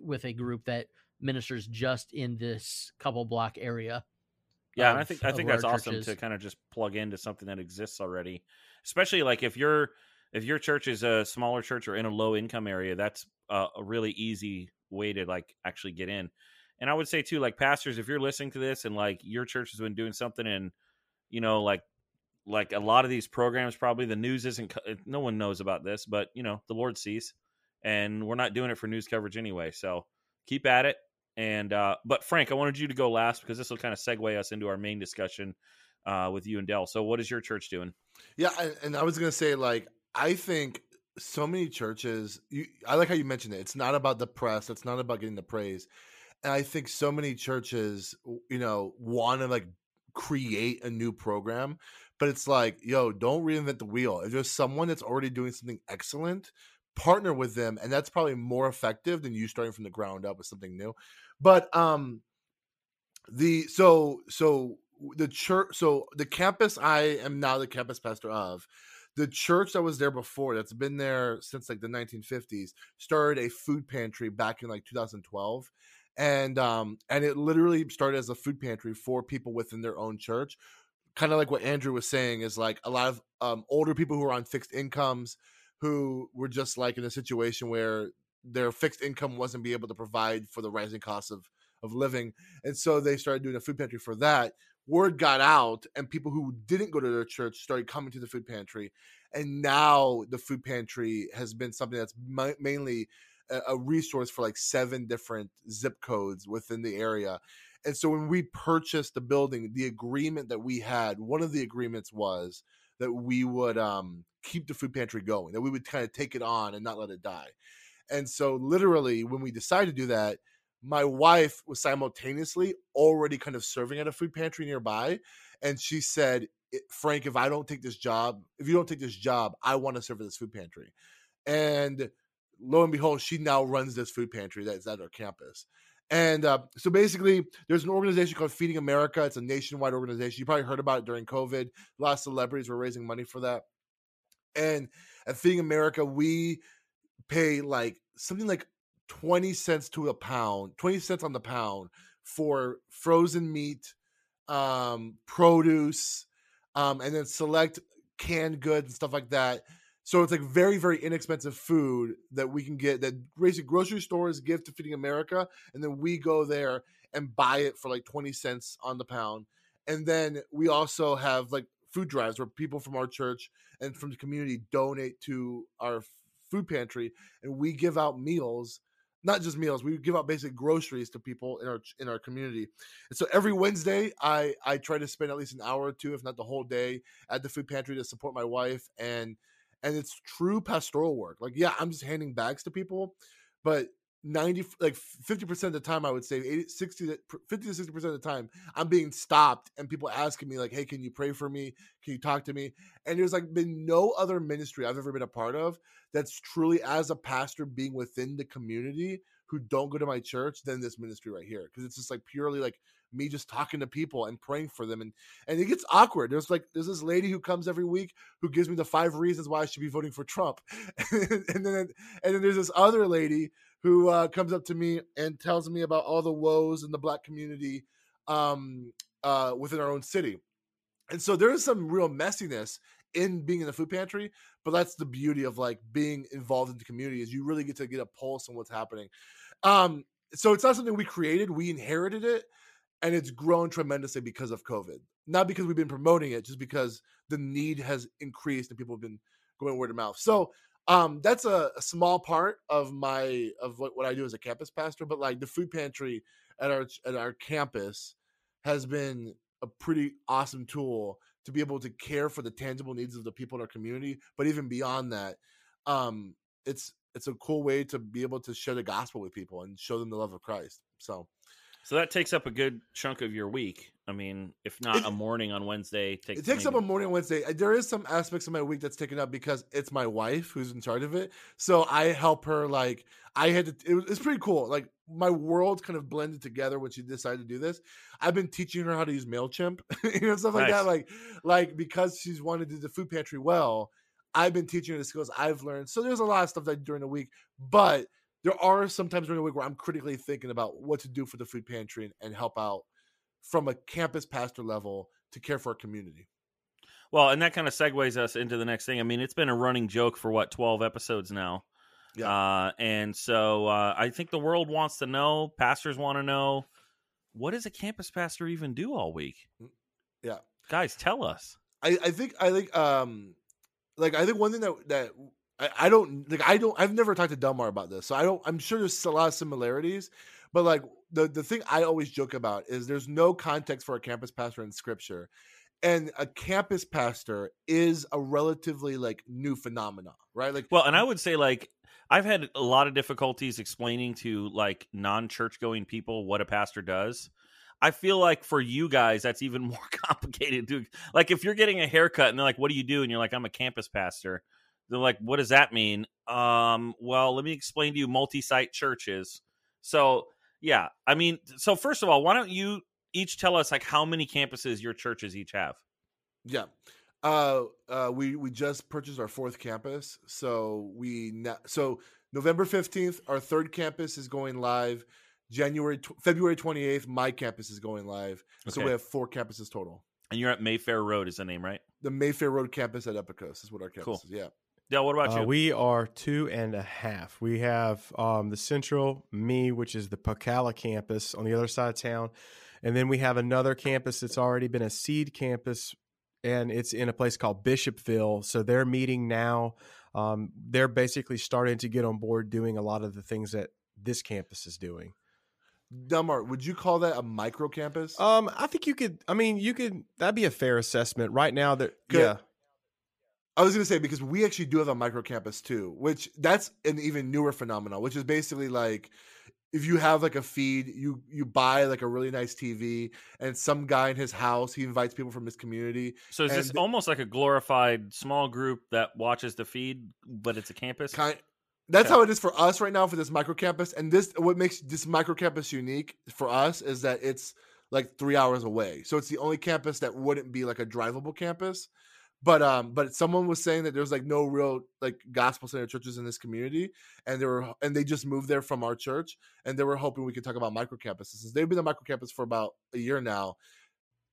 with a group that ministers just in this couple block area Yeah, and I think I think that's awesome church to kind of just plug into something that exists already. Especially like if your if your church is a smaller church or in a low income area, that's a, a really easy way to like actually get in. And I would say too, like pastors, if you're listening to this and like your church has been doing something and you know like like a lot of these programs probably the news isn't eh, no one knows about this but you know the lord sees and we're not doing it for news coverage anyway so keep at it and uh but frank i wanted you to go last because this will kind of segue us into our main discussion uh with you and dell so what is your church doing Yeah, and, I was gonna say like I think so many churches. You, I like how you mentioned it. It's not about the press. It's not about getting the praise. And I think so many churches, you know, want to like create a new program, but it's like, yo, don't reinvent the wheel. If there's someone that's already doing something excellent, partner with them, and that's probably more effective than you starting from the ground up with something new. But um, the so so the church so the campus i am now the campus pastor of the church that was there before that's been there since like the 1950s started a food pantry back in like 2012 and um and it literally started as a food pantry for people within their own church kind of like what andrew was saying is like a lot of um older people who are on fixed incomes who were just like in a situation where their fixed income wasn't be able to provide for the rising costs of of living and so they started doing a food pantry for that. Word got out and people who didn't go to their church started coming to the food pantry and now the food pantry has been something that's mi- mainly a, a resource for like seven different zip codes within the area and so when we purchased the building the agreement that we had one of the agreements was that we would um, keep the food pantry going that we would kind of take it on and not let it die. And so literally when we decided to do that my wife was simultaneously already kind of serving at a food pantry nearby and she said frank if i don't take this job if you don't take this job i want to serve at this food pantry. And lo and behold she now runs this food pantry that's at our campus. And uh, so basically there's an organization called feeding america. It's a nationwide organization. You probably heard about it during covid. A lot of celebrities were raising money for that and at feeding america we pay like something like 20 cents to a pound 20 cents on the pound for frozen meat um produce um and then select canned goods and stuff like that. So it's like very very inexpensive food that we can get that basically grocery stores give to feeding america and then we go there and buy it for like 20 cents on the pound. And then we also have like food drives where people from our church and from the community donate to our food pantry and we give out meals not just meals we give out basic groceries to people in our in our community. And so every wednesday i i try to spend at least an hour or two if not the whole day at the food pantry to support my wife and and it's true pastoral work. Like yeah i'm just handing bags to people but 90 like 50% of the time i would say 80, 60 to- 50 to 60% of the time i'm being stopped and people asking me like hey can you pray for me? Can you talk to me? And there's like been no other ministry i've ever been a part of that's truly as a pastor being within the community who don't go to my church than this ministry right here because it's just like purely like me just talking to people and praying for them and and it gets awkward. There's like there's this lady who comes every week who gives me the five reasons why i should be voting for trump and then and then there's this other lady who uh, comes up to me and tells me about all the woes in the black community um, uh, within our own city. And so there is some real messiness in being in the food pantry, but that's the beauty of like being involved in the community is you really get to get a pulse on what's happening. Um, so it's not something we created; we inherited it, and it's grown tremendously because of COVID. Not because we've been promoting it, just because the need has increased and people have been going word of mouth. So um that's a, a small part of my of what, what i do as a campus pastor but like the food pantry at our at our campus has been a pretty awesome tool to be able to care for the tangible needs of the people in our community but even beyond that um it's it's a cool way to be able to share the gospel with people and show them the love of christ so So that takes up a good chunk of your week. I mean, if not It- a morning on Wednesday, takes it takes up a morning on Wednesday. There is some aspects of my week that's taken up because it's my wife who's in charge of it. So I help her. Like I had to. It was, it's pretty cool. Like my world kind of blended together when she decided to do this. I've been teaching her how to use Mailchimp, you know, stuff like that. Like, like because she's wanted to do the food pantry well. I've been teaching her the skills I've learned. So there's a lot of stuff that I do during the week, but there are some times during the week where I'm critically thinking about what to do for the food pantry and, and help out from a campus pastor level to care for a community. Well, and that kind of segues us into the next thing. I mean, it's been a running joke for what twelve episodes now. Yeah. Uh, and so uh, I think the world wants to know. Pastors want to know. What does a campus pastor even do all week? Yeah. guys, tell us. I, I think I think um like I think one thing that that I, I don't like I don't I've never talked to Delmar about this, so I don't I'm sure there's a lot of similarities, but like the the thing I always joke about is there's no context for a campus pastor in scripture. And a campus pastor is a relatively like new phenomenon, right? Like Well, and I would say like I've had a lot of difficulties explaining to like non-church going people what a pastor does. I feel like for you guys that's even more complicated to like if you're getting a haircut and they're like what do you do and you're like I'm a campus pastor. They're like what does that mean? Um well, let me explain to you multi-site churches. So, yeah, I mean, so first of all, why don't you each tell us like how many campuses your churches each have? Yeah. Uh, uh, we we just purchased our fourth campus, so we na- so November fifteenth, our third campus is going live. January tw- February twenty eighth, my campus is going live. So we have four campuses total. And you're at Mayfair Road is the name, right? The Mayfair Road campus at Epikos is what our campus Cool. is. Yeah. Dale, what about Uh, you? we are two and a half. We have um, the central me, which is the Pocalla campus on the other side of town, and then we have another campus that's already been a seed campus, and it's in a place called Bishopville. So they're meeting now. Um, they're basically starting to get on board doing a lot of the things that this campus is doing. Delmar, would you call that a micro campus? Um, I think you could. I mean, you could. That'd be a fair assessment. Right now, that yeah. I was gonna say because we actually do have a micro campus too, which that's an even newer phenomenon, which is basically like if you have like a feed, you you buy like a really nice TV, and some guy in his house he invites people from his community. So is this almost like a glorified small group that watches the feed, but it's a campus? Kind, that's Okay. how it is for us right now for this micro campus, and this what makes this micro campus unique for us is that it's like three hours away, so it's the only campus that wouldn't be like a drivable campus. But um, but someone was saying that there's like no real like gospel center churches in this community, and they were and they just moved there from our church, and they were hoping we could talk about micro campuses. Since They've been a micro campus for about a year now.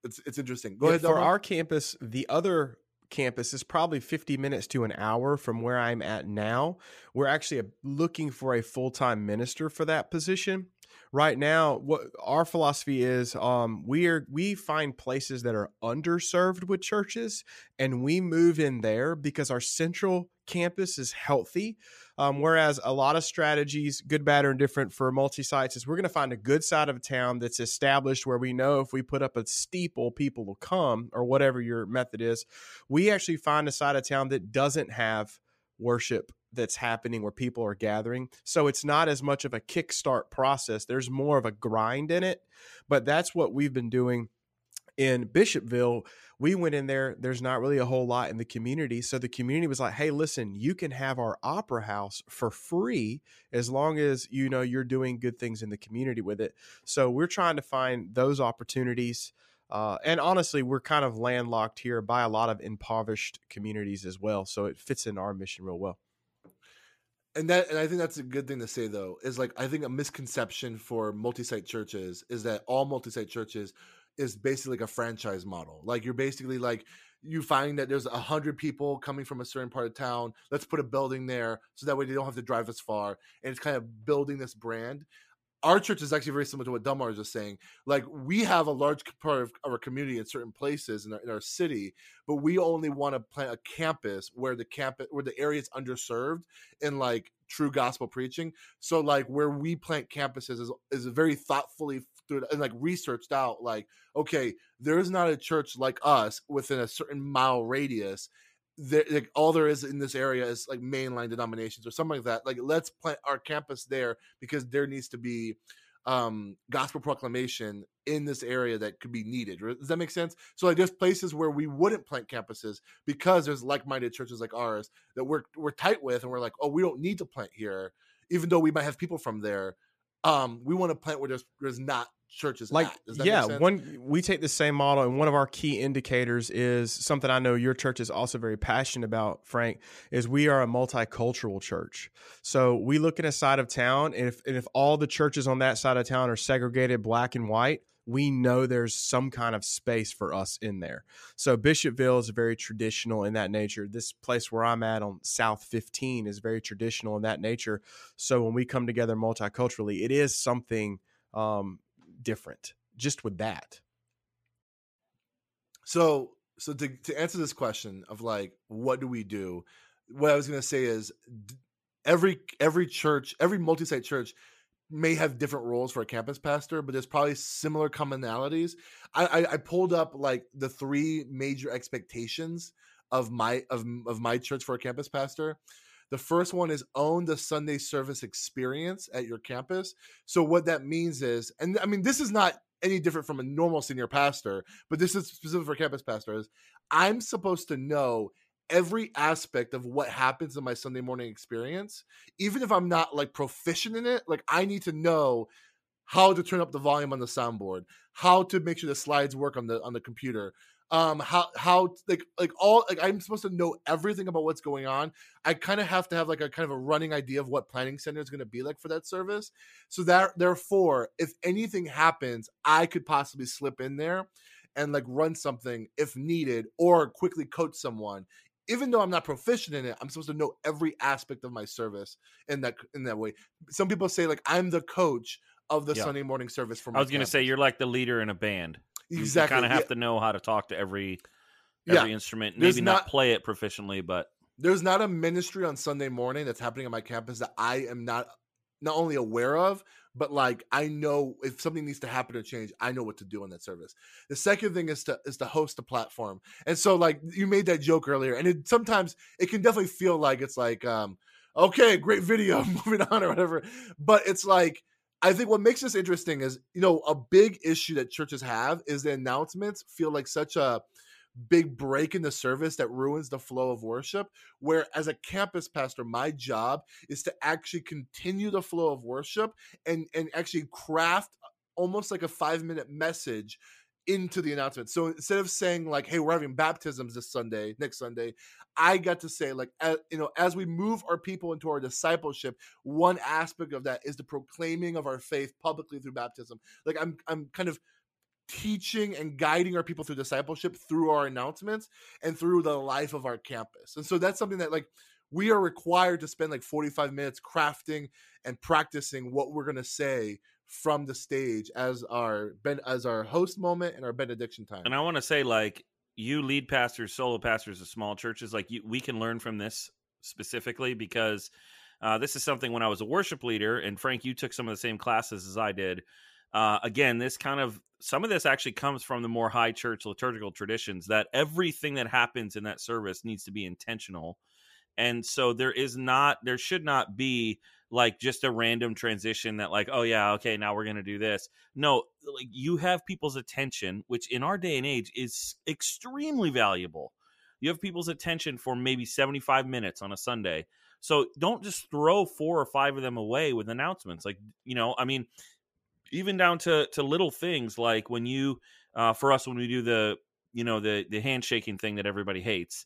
It's it's interesting. Go Yeah, ahead. For our campus, the other campus is probably 50 minutes to an hour from where I'm at now. We're actually uh, looking for a full time minister for that position. Right now, what our philosophy is, um, we are we find places that are underserved with churches, and we move in there because our central campus is healthy. Um, whereas a lot of strategies, good, bad, or indifferent for multi sites, is we're going to find a good side of town that's established where we know if we put up a steeple, people will come, or whatever your method is. We actually find a side of town that doesn't have worship that's happening where people are gathering. So it's not as much of a kickstart process. There's more of a grind in it. But that's what we've been doing in Bishopville. We went in there, there's not really a whole lot in the community. So the community was like, hey, listen, you can have our opera house for free as long as you know you're doing good things in the community with it. So we're trying to find those opportunities. Uh, and honestly, we're kind of landlocked here by a lot of impoverished communities as well. So it fits in our mission real well and that and I think that's a good thing to say though is like I think a misconception for multi-site churches is that all multi-site churches is basically like a franchise model. Like you're basically like you find that there's a hundred people coming from a certain part of town. Let's put a building there so that way they don't have to drive as far. And it's kind of building this brand our church is actually very similar to what Delmar is just saying. Like we have a large part of our community in certain places in our, in our city, but we only want to plant a campus where the campus where the area is underserved in like true gospel preaching. So like where we plant campuses is is very thoughtfully through and like researched out. Like okay, there is not a church like us within a certain mile radius there, like all there is in this area is like mainline denominations or something like that. Like let's plant our campus there because there needs to be um gospel proclamation in this area that could be needed. Does that make sense? So like there's places where we wouldn't plant campuses because there's like-minded churches like ours that we're we're tight with and we're like, "Oh, we don't need to plant here." Even though we might have people from there, um we want to plant where there's there's not churches like yeah one we take the same model and one of our key indicators is something i know your church is also very passionate about frank is we are a multicultural church. So we look at a side of town and if, and if all the churches on that side of town are segregated black and white we know there's some kind of space for us in there. So Bishopville is very traditional in that nature. This place where I'm at on South 15 is very traditional in that nature. So when we come together multiculturally, it is something um, different just with that? So, so to, to answer this question of like, what do we do? What I was going to say is every, every church, every multi-site church may have different roles for a campus pastor, but there's probably similar commonalities. I, I, I pulled up like the three major expectations of my of, of my church for a campus pastor. The first one is own the Sunday service experience at your campus. So what that means is, and I mean, this is not any different from a normal senior pastor, but this is specific for campus pastors. I'm supposed to know every aspect of what happens in my Sunday morning experience, even if I'm not like proficient in it. Like I need to know how to turn up the volume on the soundboard, how to make sure the slides work on the on the computer, um how how like like all like i'm supposed to know everything about what's going on i kind of have to have like a kind of a running idea of what planning center is going to be like for that service so that therefore if anything happens i could possibly slip in there and like run something if needed or quickly coach someone even though i'm not proficient in it i'm supposed to know every aspect of my service in that in that way some people say like i'm the coach of the yeah. sunday morning service for i was going to say you're like the leader in a band Exactly. You kind of have yeah. to know how to talk to every every yeah. instrument. Maybe not, not, play it proficiently, but there's not a ministry on Sunday morning that's happening on my campus that I am not not only aware of, but like I know if something needs to happen or change, I know what to do in that service. The second thing is to is to host a platform. And so like you made that joke earlier, and it sometimes it can definitely feel like it's like um okay, great video, moving on or whatever. But it's like I think what makes this interesting is, you know, a big issue that churches have is the announcements feel like such a big break in the service that ruins the flow of worship. Where, as a campus pastor, my job is to actually continue the flow of worship and and actually craft almost like a five minute message into the announcement. So instead of saying like, "Hey, we're having baptisms this Sunday, next Sunday," I got to say like, as, you know, as we move our people into our discipleship, one aspect of that is the proclaiming of our faith publicly through baptism. Like I'm, I'm kind of teaching and guiding our people through discipleship through our announcements and through the life of our campus. And so that's something that like we are required to spend like 45 minutes crafting and practicing what we're going to say from the stage as our as our host moment and our benediction time. And I want to say like you lead pastors, solo pastors of small churches, like you, we can learn from this specifically because uh, this is something when I was a worship leader, and Frank, you took some of the same classes as I did. Uh, again, this kind of some of this actually comes from the more high church liturgical traditions that everything that happens in that service needs to be intentional. And so there is not there should not be like just a random transition that like oh yeah okay now we're gonna do this. No like you have people's attention which in our day and age is extremely valuable. You have people's attention for maybe 75 minutes on a sunday. So don't just throw four or five of them away with announcements like you know i mean even down to to little things like when you uh, for us when we do the you know the the handshaking thing that everybody hates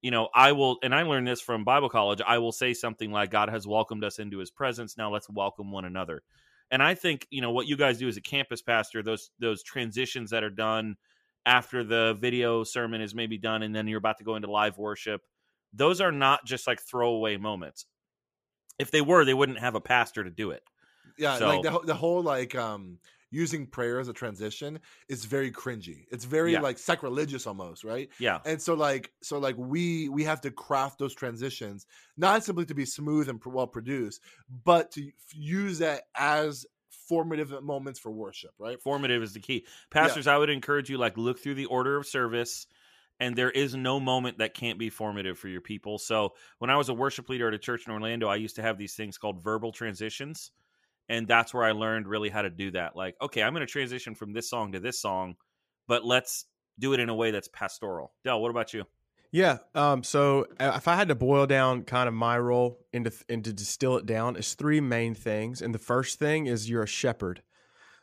you know i will and i learned this from bible college i will say something like god has welcomed us into his presence now let's welcome one another. And i think you know what you guys do as a campus pastor those those transitions that are done after the video sermon is maybe done and then you're about to go into live worship those are not just like throwaway moments. If they were they wouldn't have a pastor to do it Yeah, So- like the, whole- the whole like um using prayer as a transition is very cringy. It's very Yeah. like sacrilegious almost, right? yeah And so like so like we we have to craft those transitions not simply to be smooth and well produced, but to f- use that as formative moments for worship, right? formative is the key pastors i would encourage you like look through the order of service and there is no moment that can't be formative for your people so when i was a worship leader at a church in orlando i used to have these things called verbal transitions and that's where i learned really how to do that like okay i'm going to transition from this song to this song but let's do it in a way that's pastoral dell what about you Yeah. Um, so uh, if I had to boil down kind of my role into and to distill it down, it's three main things. And the first thing is you're a shepherd.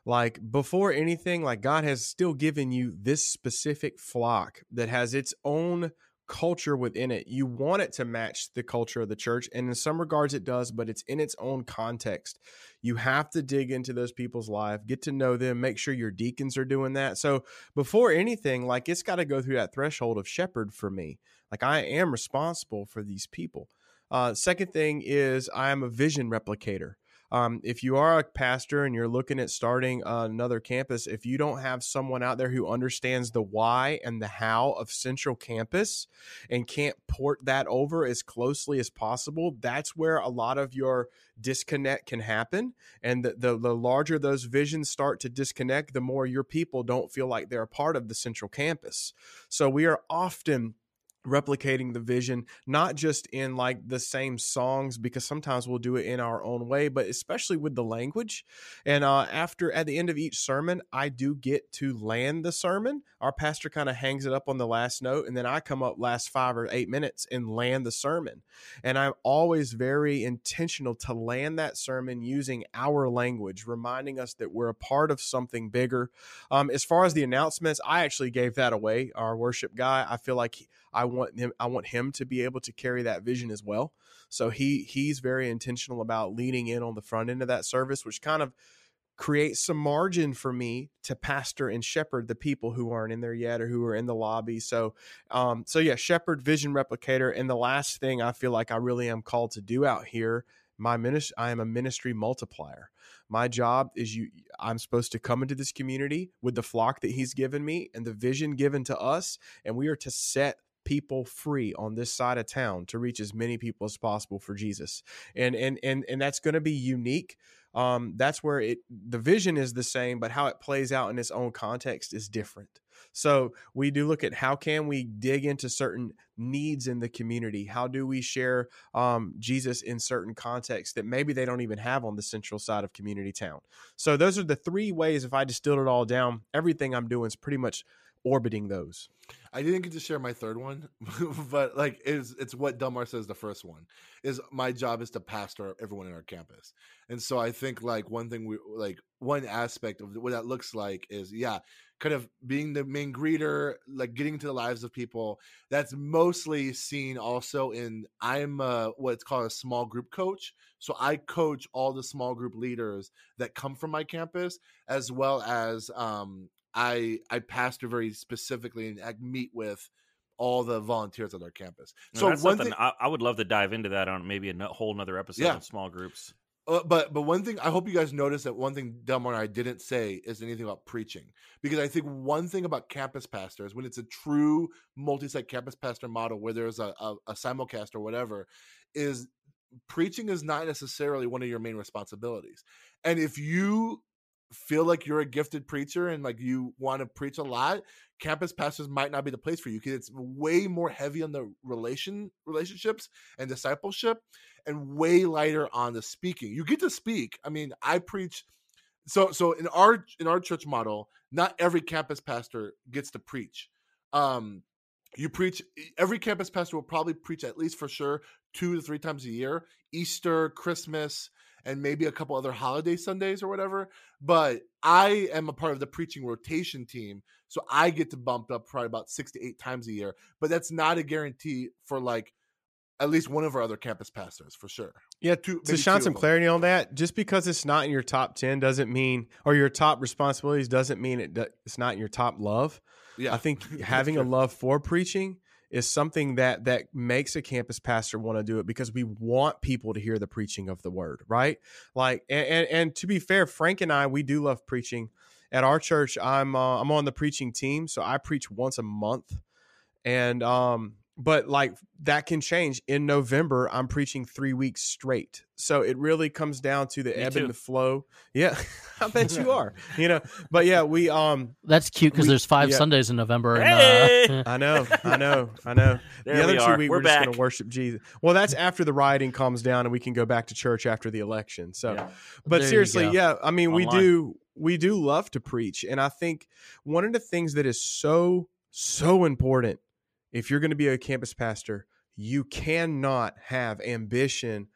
Like before anything, like God has still given you this specific flock that has its own culture within it. You want it to match the culture of the church. And in some regards it does, but it's in its own context. You have to dig into those people's life, get to know them, make sure your deacons are doing that. So before anything, like it's got to go through that threshold of shepherd for me. Like I am responsible for these people. Uh, second thing is I am a vision replicator. Um, if you are a pastor and you're looking at starting uh, another campus, if you don't have someone out there who understands the why and the how of Central Campus and can't port that over as closely as possible, that's where a lot of your disconnect can happen. And the, the, the larger those visions start to disconnect, the more your people don't feel like they're a part of the Central Campus. So we are often replicating the vision not just in like the same songs because sometimes we'll do it in our own way but especially with the language. And uh after at the end of each sermon i do get to land the sermon. Our pastor kind of hangs it up on the last note and then i come up last five or eight minutes and land the sermon. And i'm always very intentional to land that sermon using our language reminding us that we're a part of something bigger. Um, as far as the announcements i actually gave that away our worship guy. I feel like he- I want him I want him to be able to carry that vision as well. So he he's very intentional about leaning in on the front end of that service, which kind of creates some margin for me to pastor and shepherd the people who aren't in there yet or who are in the lobby. So um so yeah, shepherd, vision replicator, and the last thing I feel like I really am called to do out here, my ministry I am a ministry multiplier. My job is you I'm supposed to come into this community with the flock that he's given me and the vision given to us and we are to set people free on this side of town to reach as many people as possible for Jesus. And and and and that's going to be unique. Um that's where it the vision is the same but how it plays out in its own context is different. So we do look at how can we dig into certain needs in the community? How do we share um, Jesus in certain contexts that maybe they don't even have on the central side of community town? So those are the three ways. If I distilled it all down, everything I'm doing is pretty much orbiting those. I didn't get to share my third one, but like it's it's what Delmar says the first one is my job is to pastor everyone in our campus. And so I think like one thing we like one aspect of what that looks like is yeah, kind of being the main greeter, like getting into the lives of people. That's mostly seen also in I'm uh what's called a small group coach. So I coach all the small group leaders that come from my campus as well as um I I pastor very specifically and I meet with all the volunteers on our campus. so one thing, I, I would love to dive into that on maybe a whole nother episode Yeah. of small groups uh, but but one thing I hope you guys notice that one thing Delmar and I didn't say is anything about preaching because I think one thing about campus pastors when it's a true multi-site campus pastor model where there's a, a, a simulcast or whatever is preaching is not necessarily one of your main responsibilities. And if you feel like you're a gifted preacher and like you want to preach a lot, campus pastors might not be the place for you because it's way more heavy on the relation relationships and discipleship and way lighter on the speaking. You get to speak. I mean, I preach so so in our in our church model, not every campus pastor gets to preach. Um you preach every campus pastor will probably preach at least for sure two to three times a year easter christmas and maybe a couple other holiday Sundays or whatever. But I am a part of the preaching rotation team. So I get to bump up probably about six to eight times a year. But that's not a guarantee for like at least one of our other campus pastors for sure. Yeah, Two- to shine some clarity on that, just because it's not in your top 10 doesn't mean, or your top responsibilities doesn't mean it, it's not in your top love. Yeah. I think having a love for preaching is something that that makes a campus pastor want to do it because we want people to hear the preaching of the word, right? Like, and and, and to be fair, Frank and I we do love preaching. At our church, I'm uh, I'm on the preaching team, so I preach once a month, and um, but like that can change. In November, I'm preaching three weeks straight, so it really comes down to the Me ebb too. and the flow. Yeah, I bet you are. You know, but yeah, we um That's cute because there's five yeah. Sundays in November. And, uh, I know, I know, I know. There the other we two weeks We're we're, just back. going to worship Jesus. Well, that's after the rioting calms down and we can go back to church after the election. So, Yeah. but There seriously, yeah, I mean, we do we do love to preach, and I think one of the things that is so so important if you're going to be a campus pastor, you cannot have ambition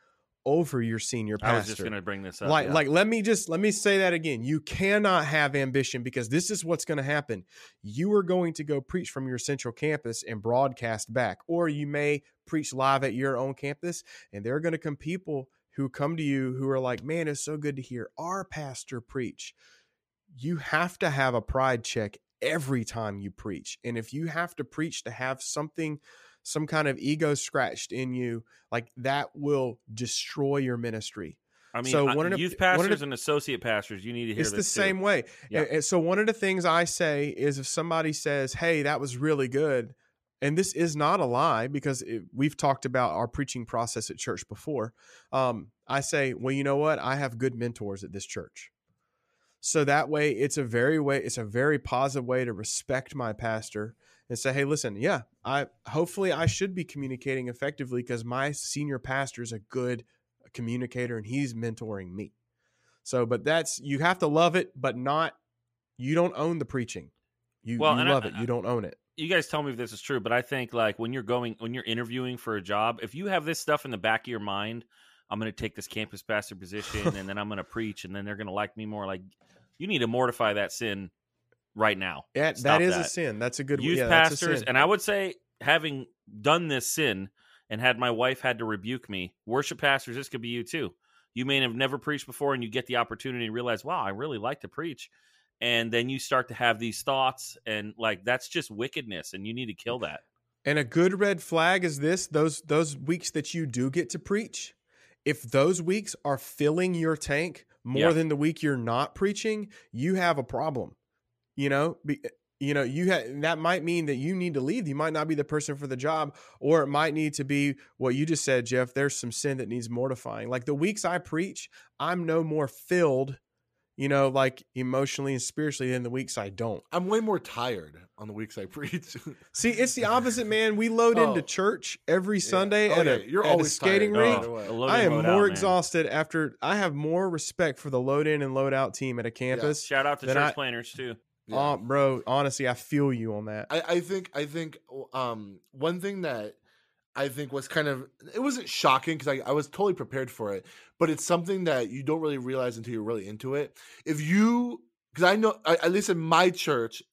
over your senior pastor I was just going to bring this up. like yeah. like let me just let me say that again you cannot have ambition because this is what's going to happen you are going to go preach from your central campus and broadcast back or you may preach live at your own campus and there are going to come people who come to you who are like man it's so good to hear our pastor preach you have to have a pride check every time you preach and if you have to preach to have something some kind of ego scratched in you like that will destroy your ministry I mean, so I- one of the- youth one of the- pastors and associate pastors, you need to hear it's the this too. same way. Yeah. And- and so one of the things I say is if somebody says, "Hey, that was really good," and this is not a lie because it, we've talked about our preaching process at church before. Um, I say, "Well, you know what? I have good mentors at this church." So that way, it's a very way. It's a very positive way to respect my pastor and say, "Hey, listen, yeah, I hopefully I should be communicating effectively because my senior pastor is a good communicator and he's mentoring me." So, but that's you have to love it, but not you don't own the preaching. You, Well, you and I- love it. You don't own it. you guys tell me if this is true, but I think like when you're going when you're interviewing for a job, if you have this stuff in the back of your mind, I'm going to take this campus pastor position and then I'm going to preach and then they're going to like me more. Like you need to mortify that sin right now. Yeah, that Stop is a sin. That's a good Youth yeah, that's a pastors, and I would say having done this sin and had my wife had to rebuke me, worship pastors, this could be you too. You may have never preached before, and you get the opportunity and realize, wow, I really like to preach. And then you start to have these thoughts, and like that's just wickedness, and you need to kill that. And a good red flag is this: those those weeks that you do get to preach, if those weeks are filling your tank more Yeah. than the week you're not preaching, you have a problem. You know, Be, you know, you ha- that might mean that you need to leave. You might not be the person for the job, or it might need to be what you just said, Jeff. There's some sin that needs mortifying. Like the weeks I preach, I'm no more filled, you know, like emotionally and spiritually than the weeks I don't. I'm way more tired on the weeks I preach. See, it's the opposite, man. We load Oh. into church every Sunday Oh, at, yeah, a, you're at a skating tired, no rink. matter what. a load I am more out, exhausted after. I have more respect for the load in and load out team at a campus. Shout out to church I- planners too. Yeah. Uh, bro, honestly, I feel you on that. I, I think I think um one thing that I think was kind of it wasn't shocking because I, I was totally prepared for it, but it's something that you don't really realize until you're really into it. If you because I know at least in my church,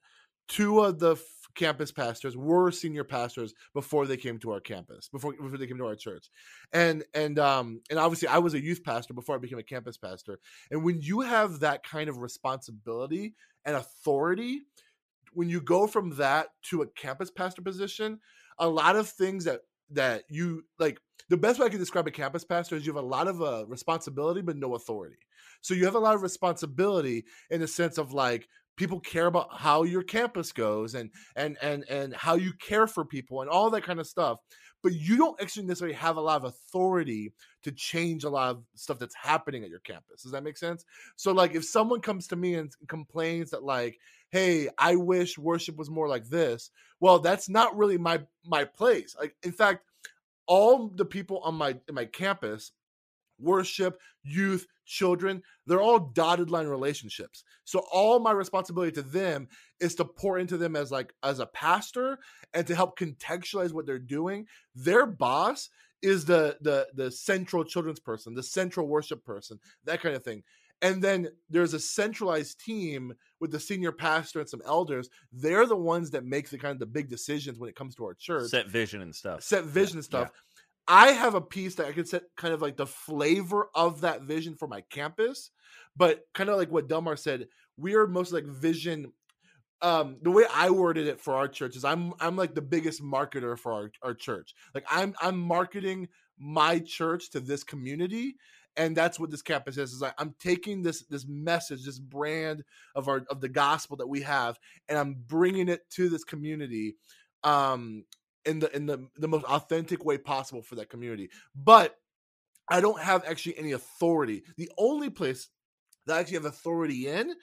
two of the f- campus pastors were senior pastors before they came to our campus before before they came to our church and and um and obviously i was a youth pastor before i became a campus pastor and when you have that kind of responsibility and authority when you go from that to a campus pastor position a lot of things that that you like the best way i can describe a campus pastor is you have a lot of uh, responsibility but no authority so you have a lot of responsibility in the sense of like people care about how your campus goes and and and and how you care for people and all that kind of stuff but you don't actually necessarily have a lot of authority to change a lot of stuff that's happening at your campus. Does that make sense? So, like, if someone comes to me and complains that, like, hey, I wish worship was more like this, well, that's not really my my place. Like, in fact, all the people on my my campus worship, youth, children, they're all dotted line relationships. So all my responsibility to them is to pour into them as like as a pastor and to help contextualize what they're doing. Their boss is the the the central children's person, the central worship person, that kind of thing. And then there's a centralized team with the senior pastor and some elders. They're the ones that make the kind of the big decisions when it comes to our church. Set vision and stuff. Set vision and stuff. Yeah. I have a piece that I can set kind of like the flavor of that vision for my campus, but kind of like what Delmar said, we are mostly like vision. Um, the way I worded it for our church is I'm I'm like the biggest marketer for our, our church. Like I'm I'm marketing my church to this community and that's what this campus is is like i'm taking this this message this brand of our of the gospel that we have and i'm bringing it to this community um in the in the the most authentic way possible for that community. But I don't have actually any authority. The only place that I actually have authority in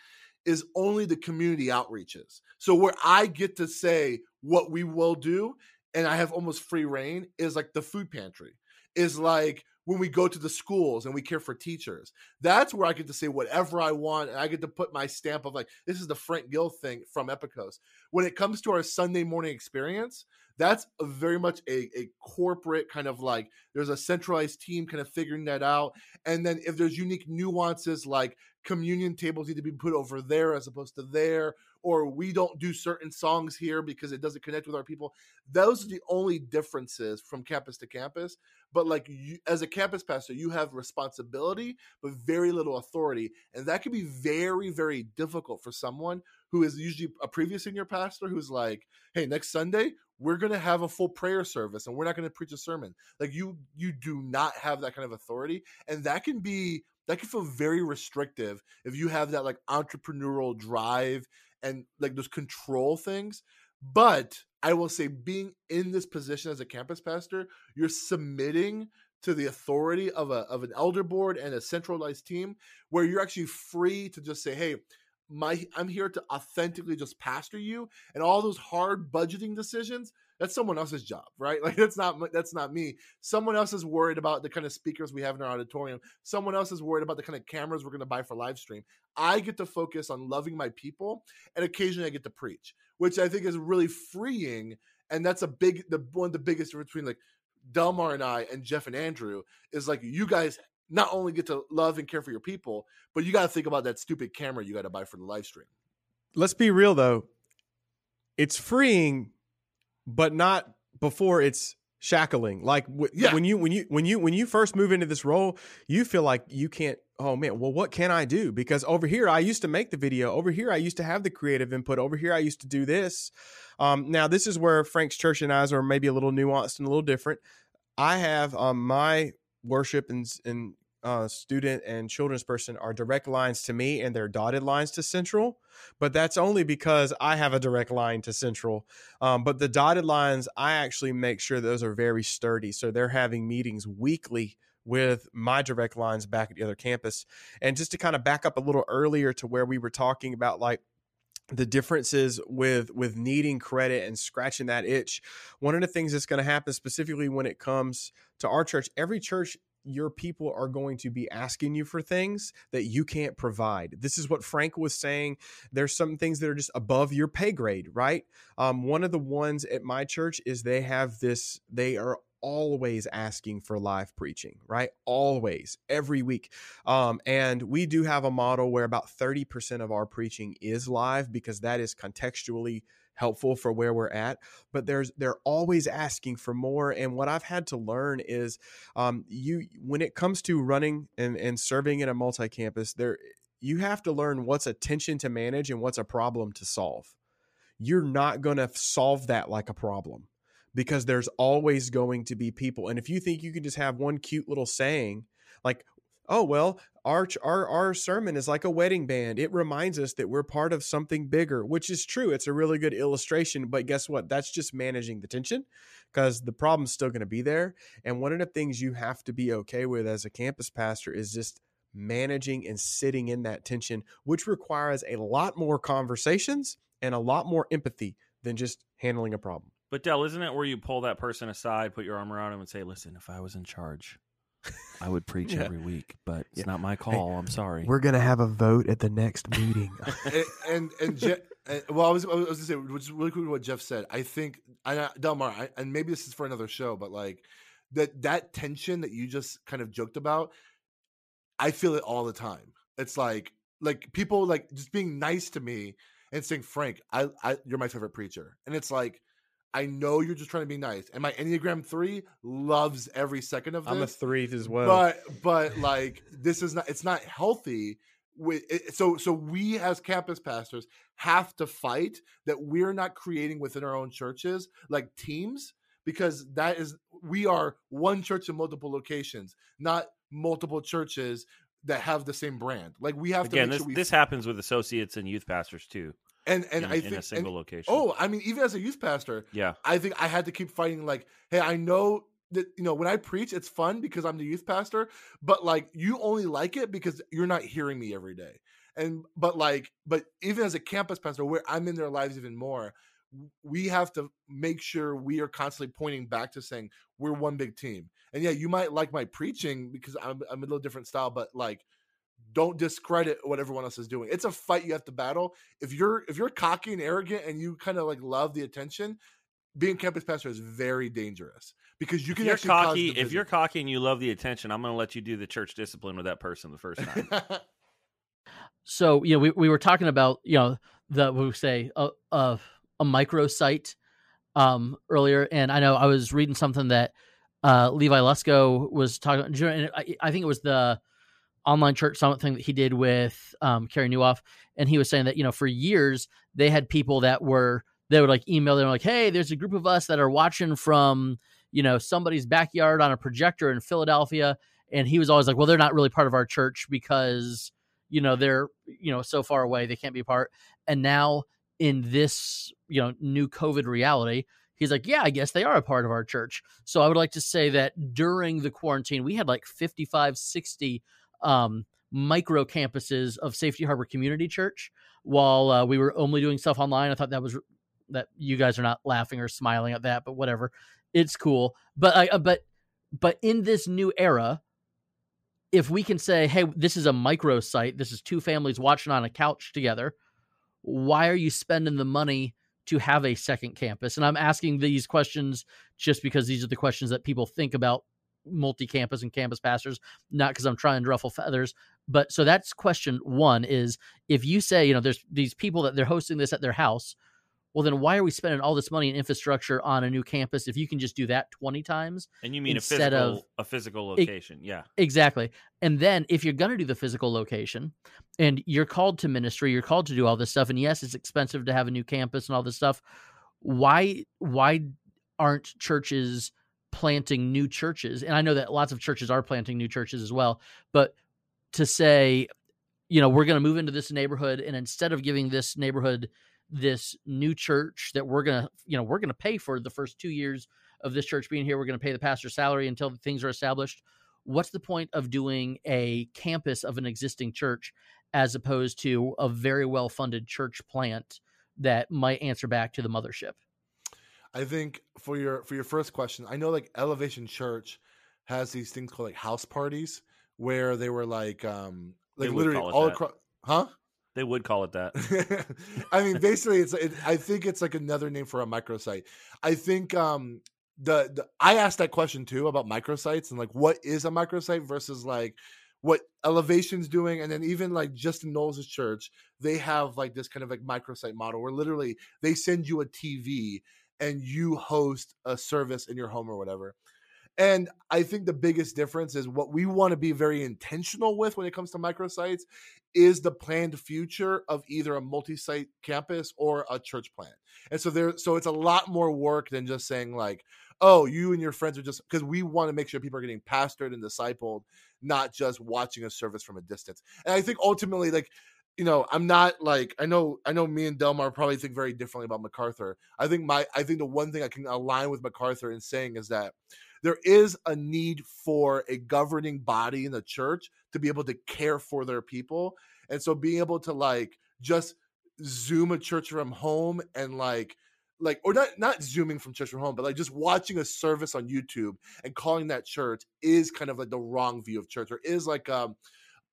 is only the community outreaches. So where I get to say what we will do and I have almost free reign is like the food pantry. Is like when we go to the schools and we care for teachers. That's where I get to say whatever I want and I get to put my stamp of like this is the Frank Gill thing from Epikos. When it comes to our Sunday morning experience, that's very much a, a corporate kind of like there's a centralized team kind of figuring that out and then if there's unique nuances like communion tables need to be put over there as opposed to there or we don't do certain songs here because it doesn't connect with our people. Those are mm-hmm. the only differences from campus to campus but like you, as a campus pastor you have responsibility but very little authority and that can be very very difficult for someone who is usually a previous senior pastor who's like hey next sunday we're going to have a full prayer service and we're not going to preach a sermon. Like you you do not have that kind of authority and that can be that can feel very restrictive if you have that like entrepreneurial drive and like those control things but i will say being in this position as a campus pastor you're submitting to the authority of a of an elder board and a centralized team where you're actually free to just say hey my I'm here to authentically just pastor you and all those hard budgeting decisions that's someone else's job right like that's not that's not me someone else is worried about the kind of speakers we have in our auditorium someone else is worried about the kind of cameras we're going to buy for live stream I get to focus on loving my people and occasionally I get to preach which I think is really freeing and that's a big the one of the biggest difference between like Delmar and I and Jeff and Andrew is like you guys not only get to love and care for your people, but you got to think about that stupid camera you got to buy for the live stream. Let's be real though. It's freeing, but not before it's shackling. Like w- yeah. when you when you when you when you first move into this role, you feel like you can't. Oh man, well, what can I do? Because over here, I used to make the video. Over here, I used to have the creative input. Over here, I used to do this. Um, now, this is where Frank's church and I's are maybe a little nuanced and a little different. I have um, my worship and, and uh, student and children's person are direct lines to me and they're dotted lines to central but that's only because i have a direct line to central um, but the dotted lines i actually make sure those are very sturdy so they're having meetings weekly with my direct lines back at the other campus. And just to kind of back up a little earlier to where we were talking about like the differences with with needing credit and scratching that itch one of the things that's going to happen specifically when it comes to our church every church your people are going to be asking you for things that you can't provide. This is what Frank was saying. There's some things that are just above your pay grade, right? Um, one of the ones at my church is they have this, they are always asking for live preaching, right? Always, every week. Um, and we do have a model where about 30% of our preaching is live because that is contextually helpful for where we're at but there's they're always asking for more and what i've had to learn is um, you when it comes to running and, and serving in a multi-campus there you have to learn what's a tension to manage and what's a problem to solve you're not going to solve that like a problem because there's always going to be people. And if you think you can just have one cute little saying, like, oh, well, our, our, our sermon is like a wedding band. It reminds us that we're part of something bigger, which is true. It's a really good illustration. But guess what? That's just managing the tension because the problem's still going to be there. And one of the things you have to be okay with as a campus pastor is just managing and sitting in that tension, which requires a lot more conversations and a lot more empathy than just handling a problem. But Dell, isn't it where you pull that person aside, put your arm around him, and say, "Listen, if I was in charge, I would preach Yeah. every week, but it's Yeah. not my call. I'm sorry." We're going to have a vote at the next meeting. and and, and Je- and- well, I was, I was gonna say, which is really cool what Jeff said. I think, and I, uh, Delmar, I, and maybe this is for another show, but like that that tension that you just kind of joked about, I feel it all the time. It's like like people like just being nice to me and saying, Frank, I, I you're my favorite preacher, and it's like. I know you're just trying to be nice, and my Enneagram three loves every second of this. I'm a three as well. But but like this is not it's not healthy. With it, so so we as campus pastors have to fight that we're not creating within our own churches like teams because that is we are one church in multiple locations, not multiple churches that have the same brand. Like we have Again, to make this sure we this happens with associates and youth pastors too, and and in, I in think a single and, location. oh I mean even as a youth pastor yeah, I think I had to keep fighting. Like, hey, I know that you know when I preach, it's fun because I'm the youth pastor, but like you only like it because you're not hearing me every day. And but like, but even as a campus pastor, where I'm in their lives even more, we have to make sure we are constantly pointing back to saying we're one big team. And yeah, you might like my preaching because I'm I'm a little different style, but like. Don't discredit what everyone else is doing. It's a fight you have to battle. If you're if you're cocky and arrogant and you kind of like love the attention, being campus pastor is very dangerous because you if can you're actually cause cocky, if you're cocky and you love the attention, I'm going to let you do the church discipline with that person the first time. so you know we, we were talking about you know the we say a a, a microsite um earlier and i know i was reading something that uh Levi Lusko was talking and I, I think it was the online church summit thing that he did with um Carey Nieuwhof and he was saying that you know for years they had people that were they would like email them like hey there's a group of us that are watching from you know somebody's backyard on a projector in Philadelphia and he was always like well they're not really part of our church because you know they're you know so far away they can't be part. And now in this you know new covid reality he's like yeah i guess they are a part of our church. So i would like to say that during the quarantine we had like 55 60 um micro campuses of safety harbor community church while uh, we were only doing stuff online. I thought that was that you guys are not laughing or smiling at that but whatever. It's cool. But i uh, but but in this new era if we can say, hey, this is a micro site, this is two families watching on a couch together, why are you spending the money to have a second campus? And I'm asking these questions just because these are the questions that people think about multi campus and campus pastors, not because I'm trying to ruffle feathers. But so that's question one is if you say, you know, there's these people that they're hosting this at their house, well, then why are we spending all this money and infrastructure on a new campus if you can just do that 20 times? and you mean a Instead physical of- a physical location? yeah. Exactly. And then if you're going to do the physical location and you're called to ministry, you're called to do all this stuff and yes, it's expensive to have a new campus and all this stuff. Why why aren't churches planting new churches? And I know that lots of churches are planting new churches as well, but to say, you know, we're going to move into this neighborhood and instead of giving this neighborhood this new church that we're going to, you know, we're going to pay for the first 2 years of this church being here, we're going to pay the pastor's salary until things are established what's the point of doing a campus of an existing church as opposed to a very well funded church plant that might answer back to the mothership I think for your for your first question, I know like Elevation Church has these things called like house parties where they were like um like literally all that. across huh? They would call it that. I mean, basically, it's. It, I think it's like another name for a microsite. I think um, the, the I asked that question too about microsites and like what is a microsite versus like what Elevation's doing, and then even like Justin Knowles' church, they have like this kind of like microsite model where literally they send you a TV and you host a service in your home or whatever. And I think the biggest difference is what we want to be very intentional with when it comes to microsites is the planned future of either a multi-site campus or a church plant. And so there so it's a lot more work than just saying like, oh, you and your friends are just because we want to make sure people are getting pastored and discipled, not just watching a service from a distance. And I think ultimately like you know, I'm not like I know I know me and Delmar probably think very differently about MacArthur. I think my I think the one thing I can align with MacArthur in saying is that there is a need for a governing body in the church to be able to care for their people. And so being able to like just zoom a church from home and like like or not not zooming from church from home but like just watching a service on youtube and calling that church is kind of like the wrong view of church or is like um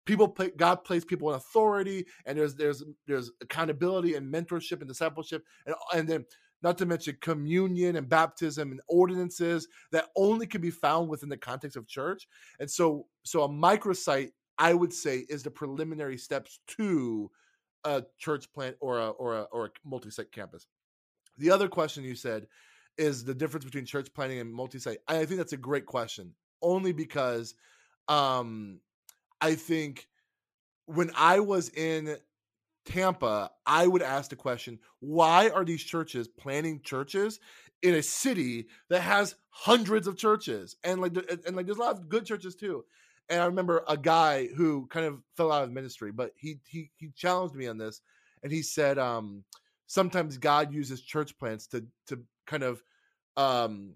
people god places people in authority and there's there's there's accountability and mentorship and discipleship and and then not to mention communion and baptism and ordinances that only can be found within the context of church and so so a microsite i would say is the preliminary steps to a church plant or a or a or a multi-site campus. The other question you said is the difference between church planting and multi-site. I think that's a great question, only because um, I think when I was in Tampa, I would ask the question, why are these churches planning churches in a city that has hundreds of churches? And like and like there's a lot of good churches too. And I remember a guy who kind of fell out of ministry, but he he he challenged me on this, and he said, um, sometimes God uses church plants to to kind of um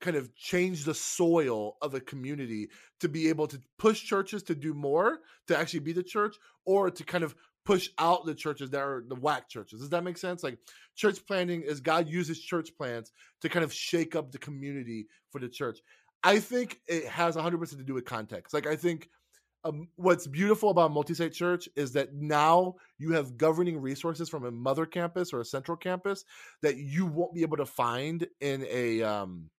kind of change the soil of a community to be able to push churches to do more to actually be the church or to kind of push out the churches that are the whack churches. Does that make sense? Like church planting is God uses church plants to kind of shake up the community for the church. I think it has 100% to do with context. Like, I think um, what's beautiful about multi-site church is that now you have governing resources from a mother campus or a central campus that you won't be able to find in a um,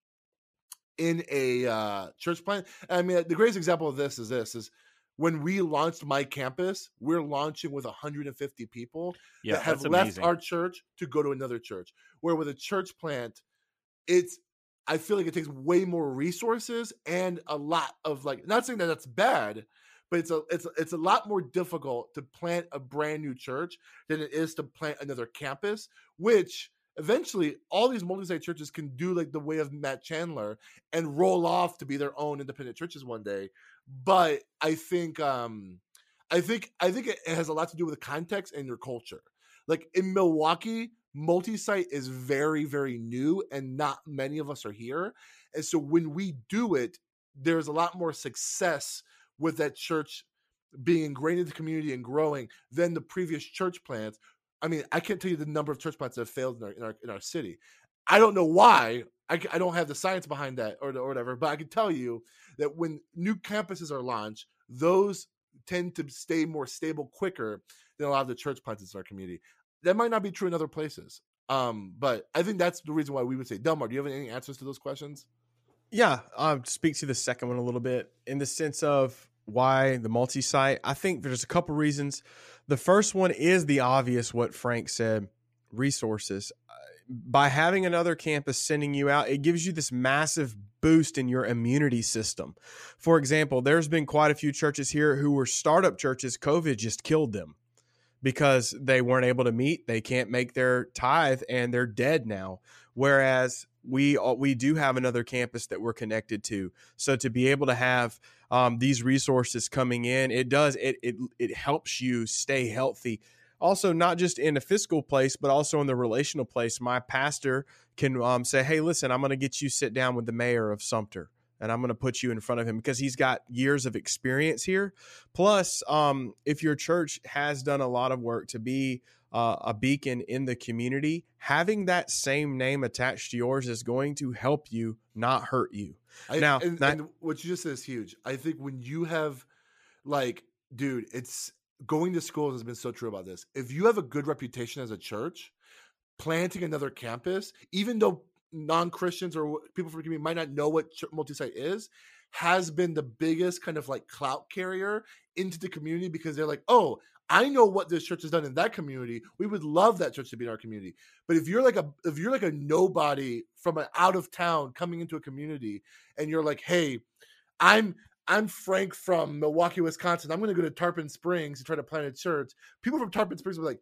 in a uh, church plant. I mean, the greatest example of this is this is when we launched my campus, we're launching with 150 people Yeah, that have left amazing. our church to go to another church. Where with a church plant, it's I feel like it takes way more resources and a lot of like not saying that that's bad, but it's a it's a- it's a lot more difficult to plant a brand new church than it is to plant another campus, which eventually all these multi-site churches can do like the way of Matt Chandler and roll off to be their own independent churches one day. But I think um I think I think it has a lot to do with the context and your culture. Like in Milwaukee, multi-site is very very new and not many of us are here. And so when we do it, there's a lot more success with that church being ingrained in the community and growing than the previous church plants. I mean, I can't tell you the number of church plants that have failed in our in our, in our city. I don't know why. I don't have the science behind that or, or whatever, but I can tell you that when new campuses are launched, those tend to stay more stable quicker than a lot of the church plants in our community. That might not be true in other places. Um, but I think that's the reason why we would say, Delmar, do you have any answers to those questions? Yeah, I'll speak to the second one a little bit in the sense of why the multi site. I think there's a couple reasons. The first one is the obvious, what Frank said resources. Uh, By having another campus sending you out, it gives you this massive boost in your immunity system. For example, there's been quite a few churches here who were startup churches, COVID just killed them because they weren't able to meet, they can't make their tithe, and they're dead now. Whereas we uh, we do have another campus that we're connected to, so to be able to have um, these resources coming in, it does it it it helps you stay healthy. Also, not just in a fiscal place, but also in the relational place. My pastor can um, say, "Hey, listen, I'm going to get you sit down with the mayor of Sumter." And I'm going to put you in front of him because he's got years of experience here. Plus, um, if your church has done a lot of work to be uh, a beacon in the community, having that same name attached to yours is going to help you, not hurt you. I, Now, and, that- and what you just said is huge. I think when you have, like, dude, it's going to schools has been so true about this. If you have a good reputation as a church, planting another campus, even though non Christians or people from the community might not know what multi-site is, has been the biggest kind of like clout carrier into the community because they're like, oh, I know what this church has done in that community. We would love that church to be in our community. But if you're like a if you're like a nobody from an out of town coming into a community and you're like, hey, I'm I'm Frank from Milwaukee, Wisconsin. I'm going to go to Tarpon Springs and try to plant a church. People from Tarpon Springs will be like,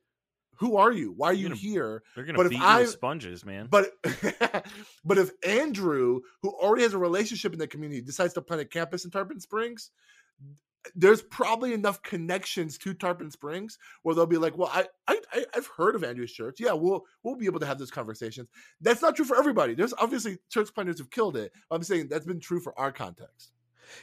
"Who are you? Why are you gonna- here?" They're gonna but if beat I- you with sponges, man. But but if Andrew, who already has a relationship in the community, decides to plant a campus in Tarpon Springs, there's probably enough connections to Tarpon Springs where they'll be like, "Well, I, I, I- I've heard of Andrew's church. Yeah, we'll we'll be able to have those conversations." That's not true for everybody. There's obviously church planners who've killed it. I'm saying that's been true for our context.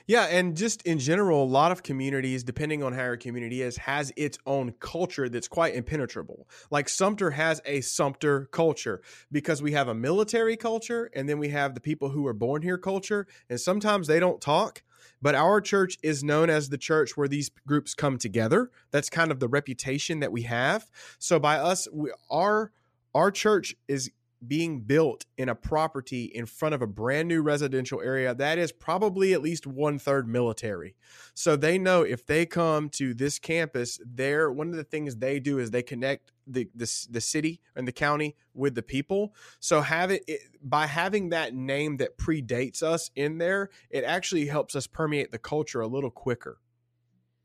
Yeah, and just in general, a lot of communities, depending on how your community is, has its own culture that's quite impenetrable. Like Sumter has a Sumter culture because we have a military culture and then we have the people who are born here culture, and sometimes they don't talk. But our church is known as the church where these groups come together. That's kind of the reputation that we have. So by us, we, our our church is being built in a property in front of a brand new residential area that is probably at least one third military. So they know if they come to this campus, they're one of the things they do is they connect the the, the city and the county with the people. So have it, it by having that name that predates us in there, it actually helps us permeate the culture a little quicker.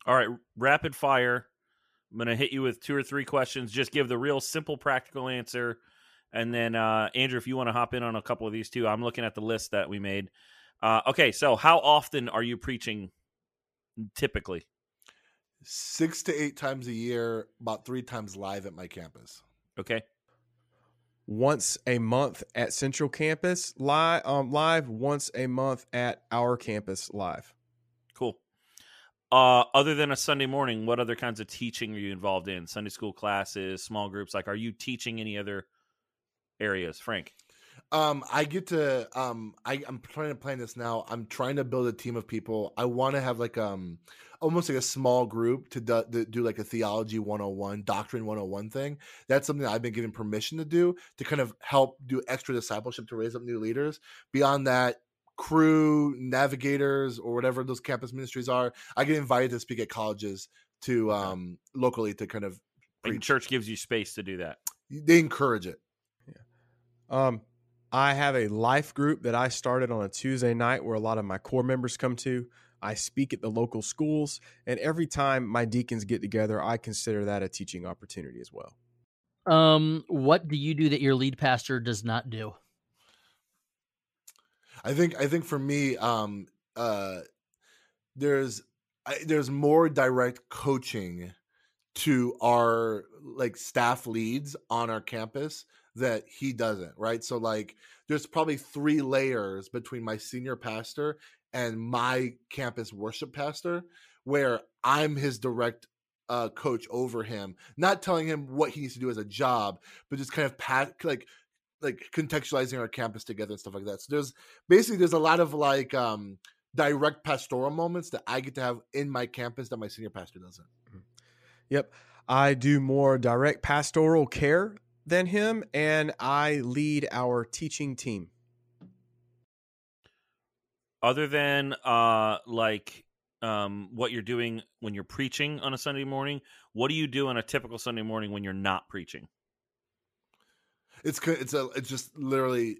All right, rapid fire. I'm going to hit you with two or three questions. Just give the real simple, practical answer. And then, uh, Andrew, if you want to hop in on a couple of these too, I'm looking at the list that we made. Uh, okay, so how often are you preaching typically? Six to eight times a year, about three times live at my campus. Okay. Once a month at Central Campus live, um, live. Once a month at our campus live. Cool. Uh, other than a Sunday morning, what other kinds of teaching are you involved in? Sunday school classes, small groups? Like, are you teaching any other areas, Frank? Um, I get to um, I, I'm trying to plan this now. I'm trying to build a team of people. I want to have like um, almost like a small group to do, to do like a theology 101, doctrine 101 thing. That's something that I've been given permission to do to kind of help do extra discipleship to raise up new leaders. Beyond that, crew, navigators, or whatever those campus ministries are, I get invited to speak at colleges to um locally to kind of And church gives you space to do that. They encourage it. Um, I have a life group that I started on a Tuesday night where a lot of my core members come to. I speak at the local schools, and every time my deacons get together, I consider that a teaching opportunity as well. Um, what do you do that your lead pastor does not do? I think I think for me, um, uh, there's I, there's more direct coaching to our like staff leads on our campus that he doesn't. Right, so like there's probably three layers between my senior pastor and my campus worship pastor, where I'm his direct uh, coach over him, not telling him what he needs to do as a job, but just kind of pat like like contextualizing our campus together and stuff like that. So there's basically there's a lot of like um direct pastoral moments that I get to have in my campus that my senior pastor doesn't. Yep. I do more direct pastoral care than him, and I lead our teaching team. Other than uh, like um, what you're doing when you're preaching on a Sunday morning, what do you do on a typical Sunday morning when you're not preaching? It's co- it's a it's just literally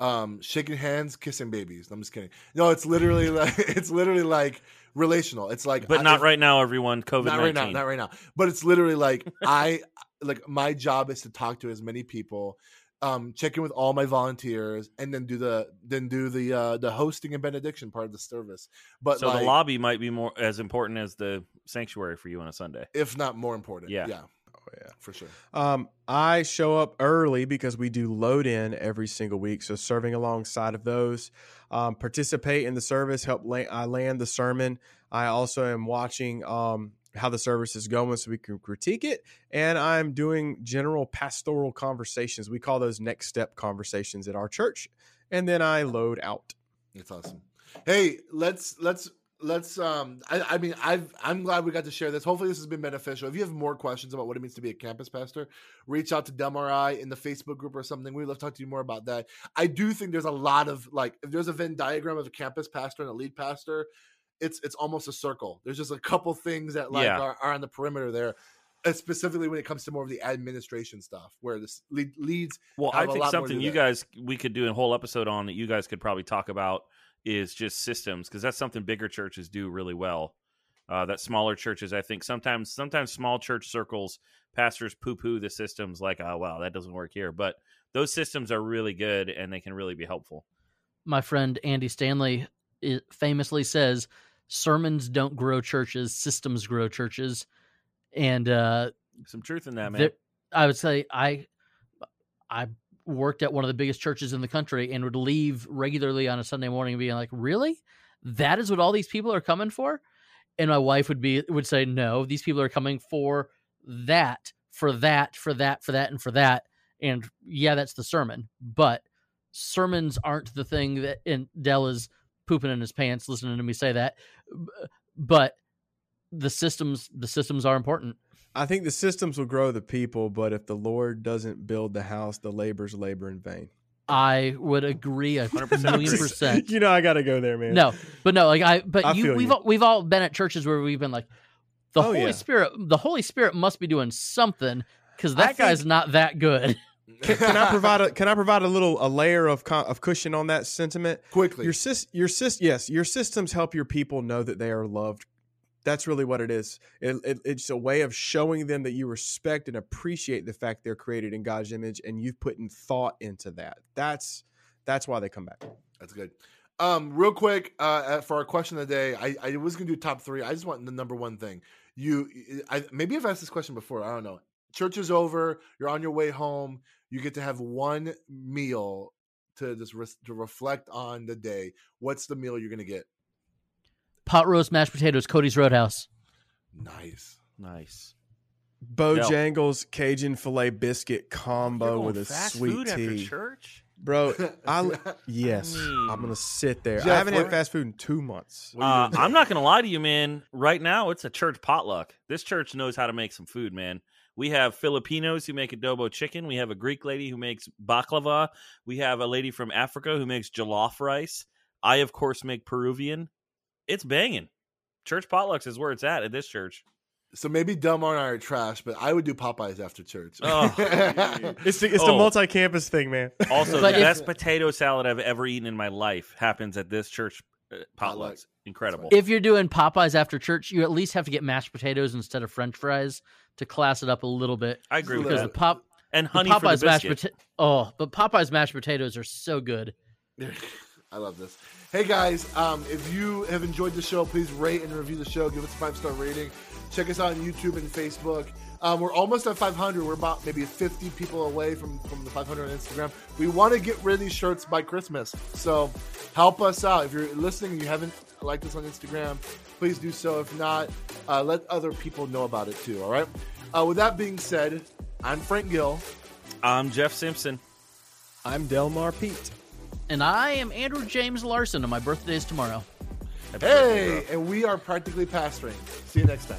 um shaking hands, kissing babies. I'm just kidding. No, it's literally like it's literally like relational. It's like But I- not if- right now, everyone. COVID not right nineteen. now, not right now. But it's literally like I like my job is to talk to as many people, um, check in with all my volunteers, and then do the then do the uh the hosting and benediction part of the service. But so like, the lobby might be more as important as the sanctuary for you on a Sunday. if not more important, Yeah. yeah, Oh yeah. for sure. Um, I show up early because we do load in every single week. So serving alongside of those, um, participate in the service, help la- I land the sermon. I also am watching um, how the service is going so we can critique it. And I'm doing general pastoral conversations. We call those next step conversations at our church. And then I load out. It's awesome. Hey, let's let's let's um I, I mean I've I'm glad we got to share this. Hopefully this has been beneficial. If you have more questions about what it means to be a campus pastor, reach out to Delmari in the Facebook group or something. We'd love to talk to you more about that. I do think there's a lot of like if there's a Venn diagram of a campus pastor and a lead pastor, it's it's almost a circle. There's just a couple things that like Yeah. are, are on the perimeter there. uh, Specifically when it comes to more of the administration stuff, where this lead, leads Well, have I a think lot something you there. guys we could do a whole episode on that you guys could probably talk about is just systems because that's something bigger churches do really well. Uh, that smaller churches, I think sometimes sometimes small church circles pastors poo poo the systems like oh wow that doesn't work here, but those systems are really good and they can really be helpful. My friend Andy Stanley i- famously says, sermons don't grow churches, systems grow churches. And uh, Some truth in that, man. there, I would say I I worked at one of the biggest churches in the country and would leave regularly on a Sunday morning being like, "Really? That is what all these people are coming for?" And my wife would be would say, "No, these people are coming for that, for that, for that, for that and for that." And yeah, that's the sermon, but sermons aren't the thing that and Dell is pooping in his pants listening to me say that. B- But the systems the systems are important. I think the systems will grow the people, but if the Lord doesn't build the house, the laborers labor in vain. I would agree a 100% million percent. you know, I got to go there, man. No, but no, like I, but I you, we've you. all, we've all been at churches where we've been like, the Oh, Holy yeah. Spirit, the Holy Spirit must be doing something because I that guy's think- not that good. Can, can I provide a can I provide a little a layer of of cushion on that sentiment? quickly? Your sys, your sys, yes, your systems help your people know that they are loved. That's really what it is. It, it, it's a way of showing them that you respect and appreciate the fact they're created in God's image, and you've put in thought into that. That's that's why they come back. That's good. Um, real quick, uh, uh, for our question of the day, I, I was gonna do top three. I just want the number one thing. You, I maybe I've asked this question before. I don't know. Church is over. You're on your way home. You get to have one meal to just re- to reflect on the day. What's the meal you're gonna get? Pot roast, mashed potatoes, Cody's Roadhouse. Nice. nice. Bojangles Cajun filet biscuit You're combo going with a fast sweet food after tea, church. bro. I yes, mean- I'm gonna sit there. Jeff, I haven't had fast food in two months. What are you Uh, I'm not gonna lie to you, man. Right now, it's a church potluck. This church knows how to make some food, man. We have Filipinos who make adobo chicken. We have a Greek lady who makes baklava. We have a lady from Africa who makes jollof rice. I, of course, make Peruvian. It's banging. Church potlucks is where it's at at this church. So maybe Delmar and I are trash, but I would do Popeyes after church. Oh. It's the it's the Oh. multi-campus thing, man. Also, But the if- best potato salad I've ever eaten in my life happens at this church uh, Potluck. potlucks. Incredible. If you're doing Popeyes after church, you at least have to get mashed potatoes instead of French fries to class it up a little bit. I agree with Because that. the pop, and the honey for Popeyes the mashed biscuit. potatoes. Oh, but Popeyes mashed potatoes are so good. I love this. Hey guys, um, if you have enjoyed the show, please rate and review the show. Give us a five star rating. Check us out on YouTube and Facebook. Um, we're almost at 500. We're about maybe 50 people away from, from the 500 on Instagram. We want to get rid of these shirts by Christmas. So help us out. If you're listening and you haven't liked us on Instagram, please do so. If not, uh, let other people know about it too. All right. Uh, with that being said, I'm Frank Gill. I'm Jeff Simpson. I'm Delmar Pete. And I am Andrew James Larson, and my birthday is tomorrow. Happy Hey, bro. and we are practically pastoring. See you next time.